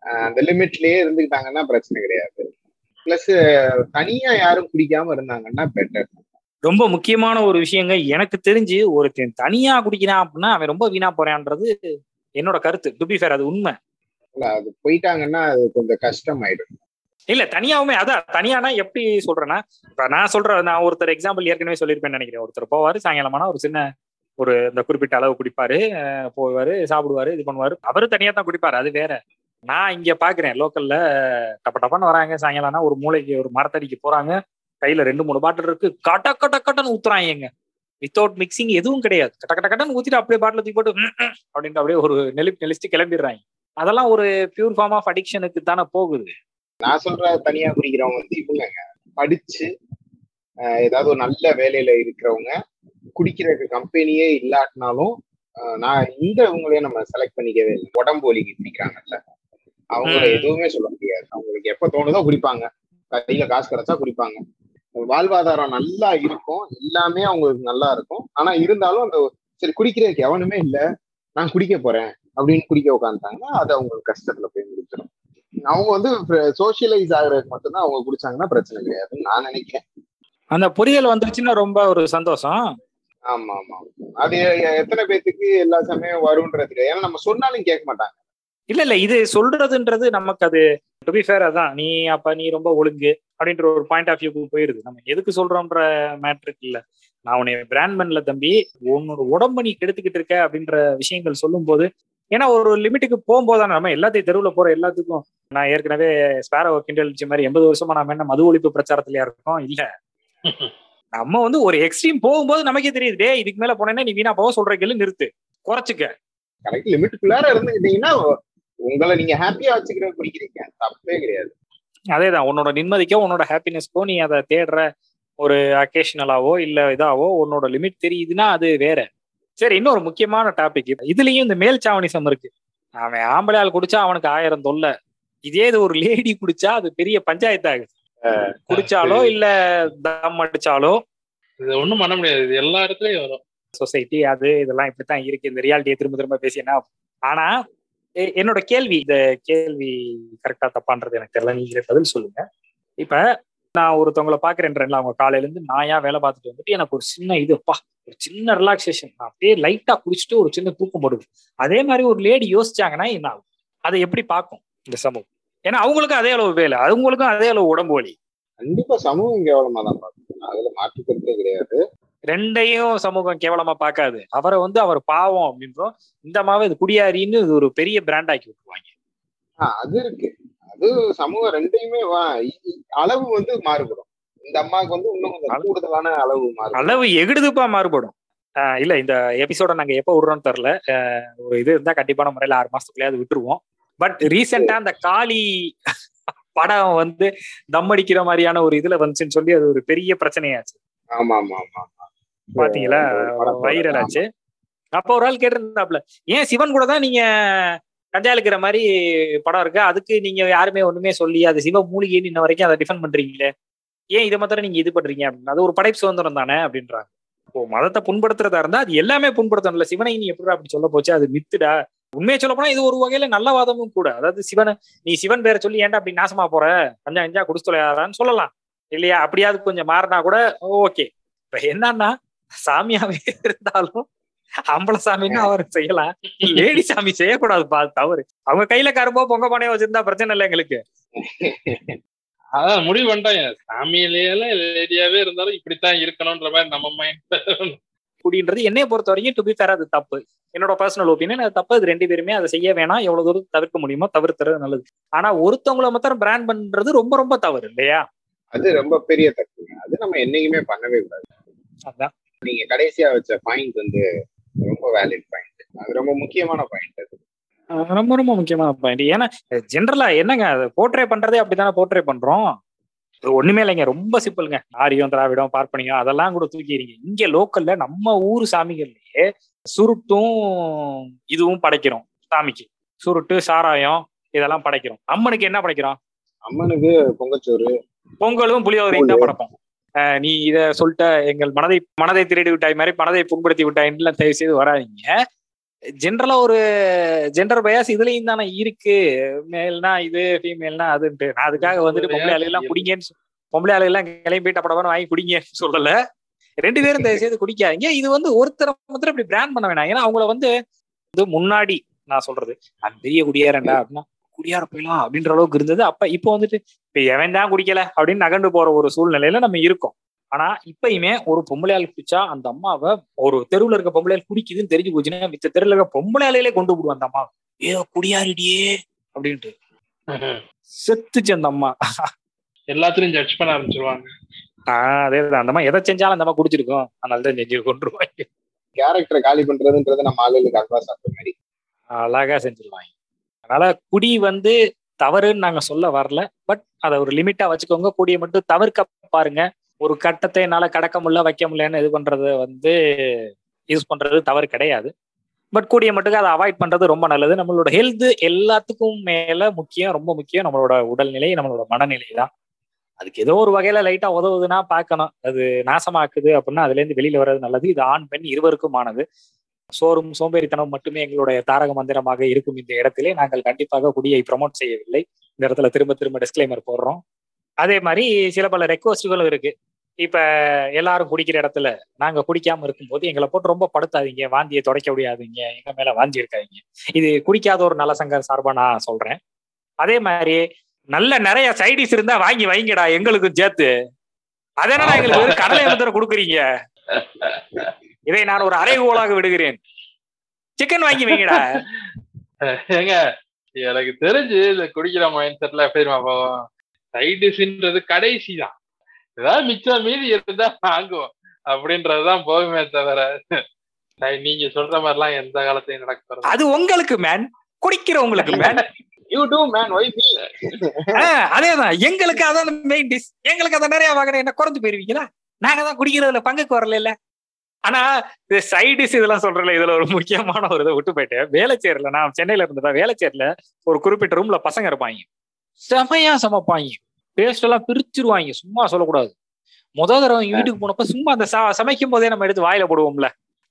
ஆஹ் அந்த லிமிட்லயே இருந்துக்கிட்டாங்கன்னா பிரச்சனை கிடையாது. பிளஸ் தனியா யாரும் குடிக்காம இருந்தாங்கன்னா பெட்டர் ரொம்ப முக்கியமான ஒரு விஷயங்க. எனக்கு தெரிஞ்சு ஒருத்தன் தனியா குடிக்கிறான் அப்படின்னா அவன் ரொம்ப வீணா போறான்றது என்னோட கருத்து. டு பி ஃபேர் அது உண்மை. அது போயிட்டாங்கன்னா அது கொஞ்சம் கஷ்டமாயிடும். இல்ல தனியாவுமே அதான் தனியானா எப்படி சொல்றேன்னா இப்ப நான் சொல்றேன் நான் ஒருத்தர் எக்ஸாம்பிள் ஏற்கனவே சொல்லியிருப்பேன்னு நினைக்கிறேன். ஒருத்தர் போவாரு சாயங்காலமானா ஒரு சின்ன ஒரு இந்த குறிப்பிட்ட அளவு குடிப்பாரு போவாரு சாப்பிடுவாரு இது பண்ணுவாரு. அவரு தனியா தான் குடிப்பாரு அது வேற. நான் இங்க பாக்குறேன் லோக்கல்ல டப்ப டப்பன்னு வராங்க சாயங்காலம்னா ஒரு மூளைக்கு ஒரு மரத்தடிக்கு போறாங்க. கையில ரெண்டு மூணு பாட்டில் இருக்கு. கட்ட கட்ட கட்டன்னு ஊத்துறாங்க வித்தவுட் மிக்சிங் எதுவும் கிடையாது. கட்ட கட்ட கட்டன்னு ஊத்திட்டு அப்படியே பாட்டில் தூக்கி போட்டு அப்படின்ட்டு அப்படியே ஒரு நெளிப்பு நெளிச்சுட்டு கிளம்பிடுறாங்க. அதெல்லாம் ஒரு பியூர் ஃபார்ம் ஆஃப் அடிக்ஷனுக்கு தானே போகுது. நான் சொல்ற தனியா குடிக்கிறவங்க வந்து இவங்கங்க. படிச்சு ஏதாவது ஒரு நல்ல வேலையில இருக்கிறவங்க குடிக்கிற கம்பெனியே இல்லாட்டினாலும் நான் இந்த இவங்களையும் நம்ம செலக்ட் பண்ணிக்கவே இல்லை. உடம்பு வலிக்கு குடிக்கிறாங்கல்ல. அவங்கள. எதுவுமே சொல்ல முடியாது. அவங்களுக்கு எப்ப தோணுதோ குடிப்பாங்க. கையில காசு கிடைச்சா குடிப்பாங்க. வாழ்வாதாரம் நல்லா இருக்கும். எல்லாமே அவங்களுக்கு நல்லா இருக்கும். ஆனா இருந்தாலும் அந்த சரி குடிக்கிறதுக்கு எவனுமே இல்ல. நான் குடிக்க போறேன் அப்படின்னு குடிக்க உட்காந்துட்டாங்கன்னா அது அவங்களுக்கு கஷ்டத்துல போய் முடிச்சிடும் அவங்க வந்து சோசியலைஸ் ஆகுறதுக்கு மட்டும்தான் அவங்க குடிச்சாங்கன்னா பிரச்சனை கிடையாதுன்னு நான் நினைக்கிறேன். அந்த புரிதல் வந்துருச்சுன்னா ரொம்ப ஒரு சந்தோஷம். ஆமா ஆமா. அது எத்தனை பேத்துக்கு எல்லா சமயம் வரும்ன்றது கிடையாது. ஏன்னா நம்ம சொன்னாலும் கேட்க மாட்டாங்க. இல்ல இல்ல. இது சொல்றதுன்றது நமக்கு அது டு பி ஃபேர் அதான். நீ அப்ப நீ ரொம்ப ஒழுங்கு. அப்படின்ற ஒரு பாயிண்ட் ஆஃப் வியூக்கு போயிருது. நம்ம எதுக்கு சொல்றோம்ன்ற மேட்ருக்கு இல்ல. நான் உன்னை பிராண்ட் பண்ணல தம்பி. உன்னோட உடம்ப நீ கெடுத்துக்கிட்டு இருக்க அப்படின்ற விஷயங்கள் சொல்லும்போது ஏன்னா ஒரு லிமிட்டுக்கு போகும்போது நம்ம எல்லாத்தையும் தெருவில் போற எல்லாத்துக்கும். நான் ஏற்கனவே ஸ்பேரோ கிண்டலிச்ச மாதிரி எண்பது வருஷமா நம்ம என்ன மது ஒழிப்பு பிரச்சாரத்திலயா இருக்கோம்? இல்ல. (laughs) நம்ம வந்து ஒரு எக்ஸ்ட்ரீம் போகும்போது நமக்கே தெரியுது டே இதுக்கு மேல போனேன்னா நீ வீணா போக சொல்ற கேள்வி நிறுத்து. குறைச்சிக்க. கரெக்ட் லிமிட்டுக்குள்ளார இருந்துக்கிட்டீங்கன்னா உங்களை நீங்க ஹாப்பியா வச்சுக்கிற குடிக்கிறீங்க தப்பே கிடையாது. அதேதான் உன்னோட நிம்மதிக்கோ உன்னோட ஹாப்பினஸ்க்கோ நீ அதை தேடுற ஒரு அக்கேஷனலாவோ இல்ல இதாவோ உன்னோட லிமிட் தெரியுதுன்னா அது வேற. சரி இன்னொரு முக்கியமான டாபிக் இதுலயும் இந்த மேல் சாவணிசம் இருக்கு. அவன் ஆம்பளை ஆள் குடிச்சா அவனுக்கு ஆயிரம் தொல்லை. இதே இது ஒரு லேடி குடிச்சா அது பெரிய பஞ்சாயத்து ஆகுது குடிச்சாலோ இல்ல தம் அடிச்சாலோ. இது ஒண்ணும் பண்ண முடியாது. இது எல்லா இடத்துலயும் வரும். சொசைட்டி அது இதெல்லாம் இப்படித்தான் இருக்கு. இந்த ரியாலிட்டியை திரும்ப திரும்ப பேசி என்ன ஆகும்? ஆனா என்னோட கேள்வி இந்த கேள்வி கரெக்டா தப்பான்றது எனக்கு தெரியல. நீங்களே பதில் சொல்லுங்க. இப்ப நான் ஒருத்தவங்கள பாக்குறேன்றேன்ல அவங்க காலையில இருந்து ஏன் வேலை பார்த்துட்டு வந்துட்டு எனக்கு ஒரு சின்ன இதுப்பா ஒரு சின்ன ரிலாக்ஸேஷன் நான் அப்படியே லைட்டா குடிச்சிட்டு ஒரு சின்ன தூக்கம் போடுது. அதே மாதிரி ஒரு லேடி யோசிச்சாங்கன்னா என்ன ஆகும்? அதை எப்படி பார்க்கும் இந்த சமூகம்? ஏன்னா அவங்களுக்கும் அதே அளவு வேலை அவங்களுக்கும் அதே அளவு உடம்பு வலி. கண்டிப்பா சமூகம் கேவலமா தான் பார்க்கணும். அதுல மாற்று கிடையாது. ரெண்டையும் சமூகம் கேவலமா பார்க்காது. அவரை வந்து அவர் பாவம் அப்படின்றோம். இந்த அம்மாவை இது குடியாரின்னு இது ஒரு பெரிய பிராண்ட் ஆக்கி விட்டுருவாங்க. அது இருக்கு. அது சமூகம் ரெண்டையுமே அளவு வந்து மாறுபடும். இந்த அம்மாவுக்கு வந்து இன்னும் கூடுதலான அளவு மாறுபடும். அளவு எகிடுதுப்பா மாறுபடும். இல்ல இந்த எபிசோட நாங்க எப்ப விடுறோம்னு தெரில ஒரு இது இருந்தா கண்டிப்பான முறையில ஆறு மாசத்துக்குள்ளே விட்டுருவோம். பட் ரீசெண்டா அந்த காளி படம் வந்து தம் அடிக்கிற மாதிரியான ஒரு இதுல வந்துச்சுன்னு சொல்லி அது ஒரு பெரிய பிரச்சனையாச்சு. ஆமா ஆமா ஆமா. பாத்தீங்களா? வைரல் ஆச்சு. அப்ப ஒரு ஆள் கேட்டிருந்தாப்ல ஏன் சிவன் கூட தான் நீங்க கஞ்சா இழுக்கிற மாதிரி படம் இருக்கு? அதுக்கு நீங்க யாருமே ஒண்ணுமே சொல்லி அது சிவ மூலிகைன்னு இன்ன வரைக்கும் அதை டிஃபெண்ட் பண்றீங்களே? ஏன் இதை மாத்திரம் நீங்க இது பண்றீங்க? அப்படின்னு. அது ஒரு படைப்பு சுதந்திரம் தானே? அப்படின்றாங்க. ஓ மதத்தை புண்படுத்துறதா இருந்தா அது எல்லாமே புண்படுத்தணும்ல. சிவனை நீ எப்படி அப்படி சொல்ல போச்சு? அது மித்துடா. உண்மையை சொல்ல போனா இது ஒரு வகையில நல்ல வாதமும் கூட. அதாவது சிவனை நீ சிவன் பேரை சொல்லி ஏன்டா அப்படி நாசமா போற? கஞ்சா கஞ்சா குடிச்சுலையாதான்னு சொல்லலாம். இல்லையா? அப்படியாவது கொஞ்சம் மாறினா கூட ஓகே. இப்ப என்னன்னா சாமியாவே இருந்தாலும் அம்பல சாமின்னு அவர் செய்யலாம். லேடி சாமி செய்யக்கூடாதுப்பா அது தவறு. அவங்க கையில கரும்போ பொங்க பானையோ வச்சிருந்தா பிரச்சனை இல்லை எங்களுக்கு. அதான் முடிவு பண்ணிட்டாங்க. சாமியிலேயே லேடியாவே இருந்தாலும் இப்படித்தான் இருக்கணும்ன்ற மாதிரி நம்ம மைண்ட் குடின்றது என்னைய பொறுத்த வரைக்கும் டு பி ஃபேர் அது தப்பு. என்னோட பர்சனல் ஒப்பீனியன் அது தப்பு. அது ரெண்டு பேருமே அதை செய்ய வேணாம். எவ்வளவு தூரம் தவிர்க்க முடியுமோ தவிர்த்துறது நல்லது. ஆனா ஒருத்தவங்கள மாத்திரம் பிராண்ட் பண்றது ரொம்ப ரொம்ப தவறு இல்லையா? அது ரொம்ப பெரிய தப்புங்க அது நம்ம என்னைக்குமே பண்ணவே கூடாது. அதான். நீங்க கடைசியா வச்ச பாயிண்ட் வந்து ரொம்ப வேலிட் பாயிண்ட் அது ரொம்ப முக்கியமான பாயிண்ட் அது. ரொம்ப ரொம்ப முக்கியமான பாயிண்ட் ஏன்னா ஜென்ரலா என்னங்க அது போர்ட்ரே பண்றதே அப்படித்தானே போர்ட்ரே பண்றோம்? ஒண்ணுமே இல்லைங்க ரொம்ப சிம்பிளுங்க ஆரியம் திராவிடம் பார்ப்பனியம் அதெல்லாம் கூட தூக்கிடுங்க இங்க லோக்கல்ல நம்ம ஊர் சாமிகள்லயே சுருட்டும் இதுவும் படைக்கிறோம் சாமிக்கு. சுருட்டு சாராயம் இதெல்லாம் படைக்கிறோம். அம்மனுக்கு என்ன படைக்கிறோம்? அம்மனுக்கு பொங்கச்சோறு பொங்கலும் புளியோதரையும் தான் படைப்போம். நீ இத சொல்லிட்ட எங்கள் மனதை மனதை திருடி விட்டாய் மாதிரி மனதை புண்படுத்தி விட்டாயின்லாம் தயவு செய்து வராதீங்க. ஜென்ரலா ஒரு ஜெண்டர் பயாஸ் இதுலயும் தானே இருக்கு. மேல்னா இது ஃபீமேல்னா அதுன்ட்டு நான் அதுக்காக வந்துட்டு பொம்பளை ஆளுகெல்லாம் குடிங்கன்னு பொம்பளை ஆளுகெல்லாம் கிளம்பி போயிட்ட படப்படம் வாங்கி குடிங்கன்னு சொல்லல. ரெண்டு பேரும் தயவு செய்து குடிக்காதீங்க. இது வந்து ஒருத்தரை மாத்திரம் இப்படி பிராண்ட் பண்ண வேணாம். ஏன்னா அவங்கள வந்து இது முன்னாடி நான் சொல்றது. அந்த பெரிய குடியாரண்டா அப்படின்னா குடியார போயிடலாம் அப்படின்ற அளவுக்கு இருந்தது. அப்ப இப்போ வந்துட்டு இப்ப எவன் தான் குடிக்கல அப்படின்னு நகண்டு போற ஒரு சூழ்நிலையில நம்ம இருக்கோம். ஆனா இப்பயுமே ஒரு பொம்பளையாள் குடிச்சா அந்த அம்மாவை ஒரு தெருவுல இருக்க பொம்பளையாள் குடிக்குதுன்னு தெரிஞ்சு போச்சுன்னா மித்த தெருவுல இருக்க பொம்பளையாளையிலே கொண்டு விடுவோம் அந்த அம்மா ஏதோ குடியாரிடியே அப்படின்ட்டு. செத்துச்சு அந்த அம்மா. எல்லாத்துலயும் ஜட்ஜ் பண்ண ஆரம்பிச்சிருவாங்க. ஆஹ் அதேதான். அந்த அம்மா எதை செஞ்சாலும் அந்த அம்மா குடிச்சிருக்கோம். அதனால தான் செஞ்சு கொண்டுருவாங்க. கேரக்டரை காலி பண்றதுன்றது நம்ம ஆளுகளுக்கு அல்வா சாப்பிட்ட மாதிரி. அழகா செஞ்சிருவாங்க. அதனால குடி வந்து தவறுன்னு நாங்க சொல்ல வரல. பட் அதை ஒரு லிமிட்டா வச்சுக்கோங்க. குடியை மட்டும் தவிர்க்க பாருங்க. ஒரு கட்டத்தை என்னால கடக்க முடியல வைக்க முடியலன்னு இது பண்றது வந்து யூஸ் பண்றது தவறு கிடையாது. பட் கூடிய மட்டுக்கு அதை அவாய்ட் பண்றது ரொம்ப நல்லது. நம்மளோட ஹெல்த் எல்லாத்துக்கும் மேல முக்கியம் ரொம்ப முக்கியம். நம்மளோட உடல்நிலை நம்மளோட மனநிலை தான். அதுக்கு ஏதோ ஒரு வகையில லைட்டா உதவுதுன்னா பார்க்கணும். அது நாசமாக்குது அப்படின்னா அதுல இருந்து வெளியில வர்றது நல்லது. இது ஆண் பெண் இருவருக்குமானது. சோறும் சோம்பேறித்தனம் மட்டுமே எங்களுடைய தாரக மந்திரமாக இருக்கும் இந்த இடத்திலே. நாங்கள் கண்டிப்பாக குடியை ப்ரமோட் செய்யவில்லை. இந்த இடத்துல திரும்ப திரும்ப டிஸ்க்ளைமர் போடுறோம். அதே மாதிரி சில பல ரெக்வஸ்டுகளும் இருக்கு. இப்ப எல்லாரும் குடிக்கிற இடத்துல நாங்க குடிக்காம இருக்கும்போது எங்களை போட்டு ரொம்ப படுத்தாதீங்க. வாந்தியை தொடக்க முடியாதீங்க எங்க மேல வாந்தி இருக்காதீங்க இது குடிக்காத ஒரு நல்ல சங்க சார்பா நான் சொல்றேன். அதே மாதிரி நல்ல நிறைய சைடிஸ் இருந்தா வாங்கி வைங்கடா. எங்களுக்கும் சேர்த்து. அதனால எங்களுக்கு கடலை முத்திர கொடுக்குறீங்க. இதை நான் ஒரு அறைகோலாக விடுகிறேன். சிக்கன் வாங்கி வைங்கடா. ஏங்க எனக்கு தெரிஞ்சு இந்த குடிக்கிற மைண்ட் செட்ல எப்படி தெரியுமா போவோம்? சைடிஷ்ன்றது கடைசி தான். ஏதாவது மிச்சம் மீதி இருந்தா வாங்குவோம். அப்படின்றதுதான் போகுமே தவிர நீங்க சொல்ற மாதிரிலாம் எந்த காலத்தையும் நடக்க போறது அது உங்களுக்கு man குடிக்கிறவங்களுக்கு man you too man why me அதேதான். எங்களுக்கு அதான் மெயின் டிஷ் எங்களுக்கு அதை நிறைய வாங்கின என்ன குறைஞ்சு போயிருவீங்களா? நாங்க தான் குடிக்கிறதுல பங்குக்கு வரல இல்ல ஆனா இது சைடிஸ் இதெல்லாம் சொல்றல இதுல ஒரு முக்கியமான ஒரு இதை விட்டு போயிட்டேன். வேலைச்சேரில நான் சென்னையில இருந்ததா வேலைச்சேரில ஒரு குறிப்பிட்ட ரூம்ல பசங்க இருப்பாங்க. செமையா சமைப்பாங்க. பேஸ்ட் எல்லாம் பிரிச்சிருவாங்க. சும்மா சொல்லக்கூடாது. முத தடவை வீட்டுக்கு போனப்ப சும்மா அந்த ச- சமைக்கும் போதே நம்ம எடுத்து வாயில போடுவோம்ல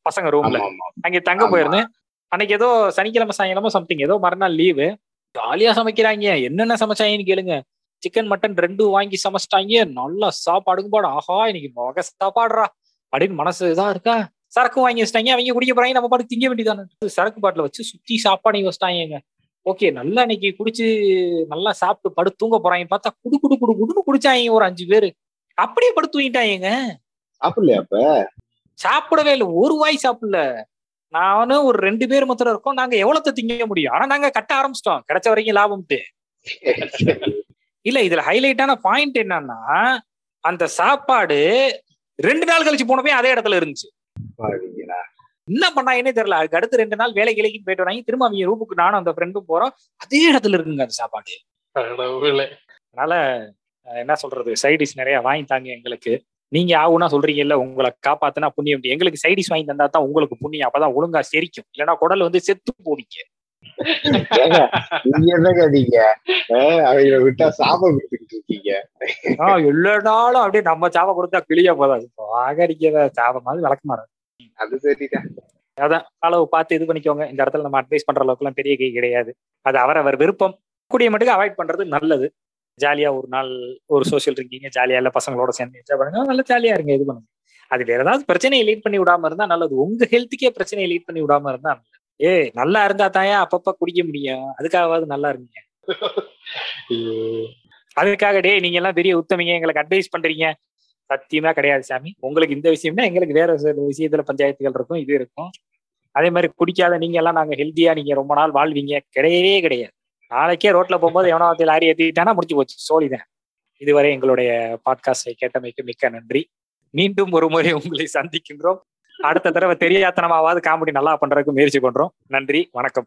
பசங்க ரூம்ல அங்க தங்க. போயிருந்தேன் அன்னைக்கு ஏதோ சனிக்கிழமை சாயங்காலமா சம்திங் ஏதோ மறுநாள் லீவு ஜாலியா சமைக்கிறாங்க. என்னென்ன சமைச்சாங்கன்னு கேளுங்க. சிக்கன் மட்டன் ரெண்டும் வாங்கி சமைச்சிட்டாங்க. நல்லா சாப்பாடுங்க பாடு. ஆஹா இன்னைக்கு வகை சாப்பாடுறா. அப்படின்னு மனசு இதா இருக்கா? சரக்கு வாங்கி வச்சிட்டாங்க அவங்க குடிக்க போறாங்க நம்ம பாட்டு திங்க வேண்டியதானே சரக்கு பாட்டில வச்சு சுத்தி சாப்பாடு வச்சிட்டாங்க ஓகே நல்லா இன்னைக்கு குடிச்சு நல்லா சாப்பிட்டு படுத்து தூங்க போறாங்க. பார்த்தா குடு குடு குடு குடுன்னு குடிச்சாங்க ஒரு அஞ்சு பேரு. அப்படியே படுத்து தூங்கிட்டாங்க சாப்பிடலையா அப்ப? சாப்பிடவே இல்லை. ஒரு வாய் சாப்பிடல. நானும் ஒரு ரெண்டு பேர் மாத்திரம் இருக்கோம். நாங்க எவ்வளவு திங்க முடியும்? ஆனா நாங்க கட்ட ஆரம்பிச்சிட்டோம். கிடைச்ச வரைக்கும் லாபம்ட்டு. (laughs) இல்ல இதுல ஹைலைட்டான பாயிண்ட் என்னன்னா அந்த சாப்பாடு ரெண்டு நாள் கழிச்சு போனப்பே அதே இடத்துல இருந்துச்சு. என்ன பண்ணாங்கன்னே தெரியல. அதுக்கு அடுத்து ரெண்டு நாள் வேலை கிளைக்கு போயிட்டு வராங்க. திரும்ப அவங்க ரூமுக்கு நானும் அந்த ஃப்ரெண்டும் போறோம். அதே இடத்துல இருக்குங்க அந்த சாப்பாடு. அதனால என்ன சொல்றது? சைடிஷ் நிறைய வாங்கி தாங்க எங்களுக்கு. நீங்க ஆகுனா சொல்றீங்கல்ல உங்களை காப்பாத்துனா புண்ணியம். எங்களுக்கு சைடிஷ் வாங்கி தந்தா தான் உங்களுக்கு புண்ணியம். அப்பதான் ஒழுங்கா செரிக்கும். இல்லைன்னா குடல் வந்து செத்து போவீங்க விட்டா சாபம் கொடுத்துக்கிட்டு இருக்கீங்க. எல்லா நாளும் அப்படியே நம்ம சாபம் கொடுத்தா கிளியா போதாது. ஆகடிக்கிற சாபம் மாதிரி அது சரிதான். அதான் அளவு பார்த்து இது பண்ணிக்கோங்க. இந்த இடத்துல நம்ம அட்வைஸ் பண்ற அளவுக்கு எல்லாம் பெரிய கை கிடையாது. அது அவரவர் விருப்பம். கூடிய மட்டும் அவாய்ட் பண்றது நல்லது. ஜாலியா ஒரு நாள் ஒரு சோஷியல் ட்ரிங்கிங்க ஜாலியா இல்ல பசங்களோட சேர்ந்து என்ஜாய் பண்ணுங்க. நல்லா ஜாலியா இருங்க இது பண்ணுங்க. அது வேற ஏதாவது பிரச்சனையை லீட் பண்ணி விடாம இருந்தா நல்லது. உங்க ஹெல்த்துக்கே பிரச்சனையை லீட் பண்ணி விடாம இருந்தா நல்லது. ஏய் நல்லா இருந்தா தாயா அப்பப்ப குடிக்க முடியும். அதுக்காகவாது நல்லா இருங்க அதுக்காக டே நீங்க எல்லாம் பெரிய உத்தமிங்க. எங்களுக்கு அட்வைஸ் பண்றீங்க. சத்தியமா கிடையாது சாமி. உங்களுக்கு இந்த விஷயம்னா எங்களுக்கு வேற சில விஷயத்துல பஞ்சாயத்துகள் இருக்கும் இது இருக்கும். அதே மாதிரி குடிக்காத நீங்க எல்லாம் நாங்க ஹெல்த்தியா நீங்க ரொம்ப நாள் வாழ்வீங்க. கிடையவே கிடையாது. நாளைக்கே ரோட்ல போகும்போது எவனாவது லாரி ஏத்திட்டானா முடிச்சு போச்சு. சோழிதான் இதுவரை எங்களுடைய பாட்காஸ்டை கேட்டமைக்கு மிக்க நன்றி. மீண்டும் ஒரு முறை உங்களை சந்திக்கின்றோம். அடுத்த தடவை தெரியாதனமாவது காமெடி நல்லா பண்றதுக்கு முயற்சி பண்றோம். நன்றி வணக்கம்.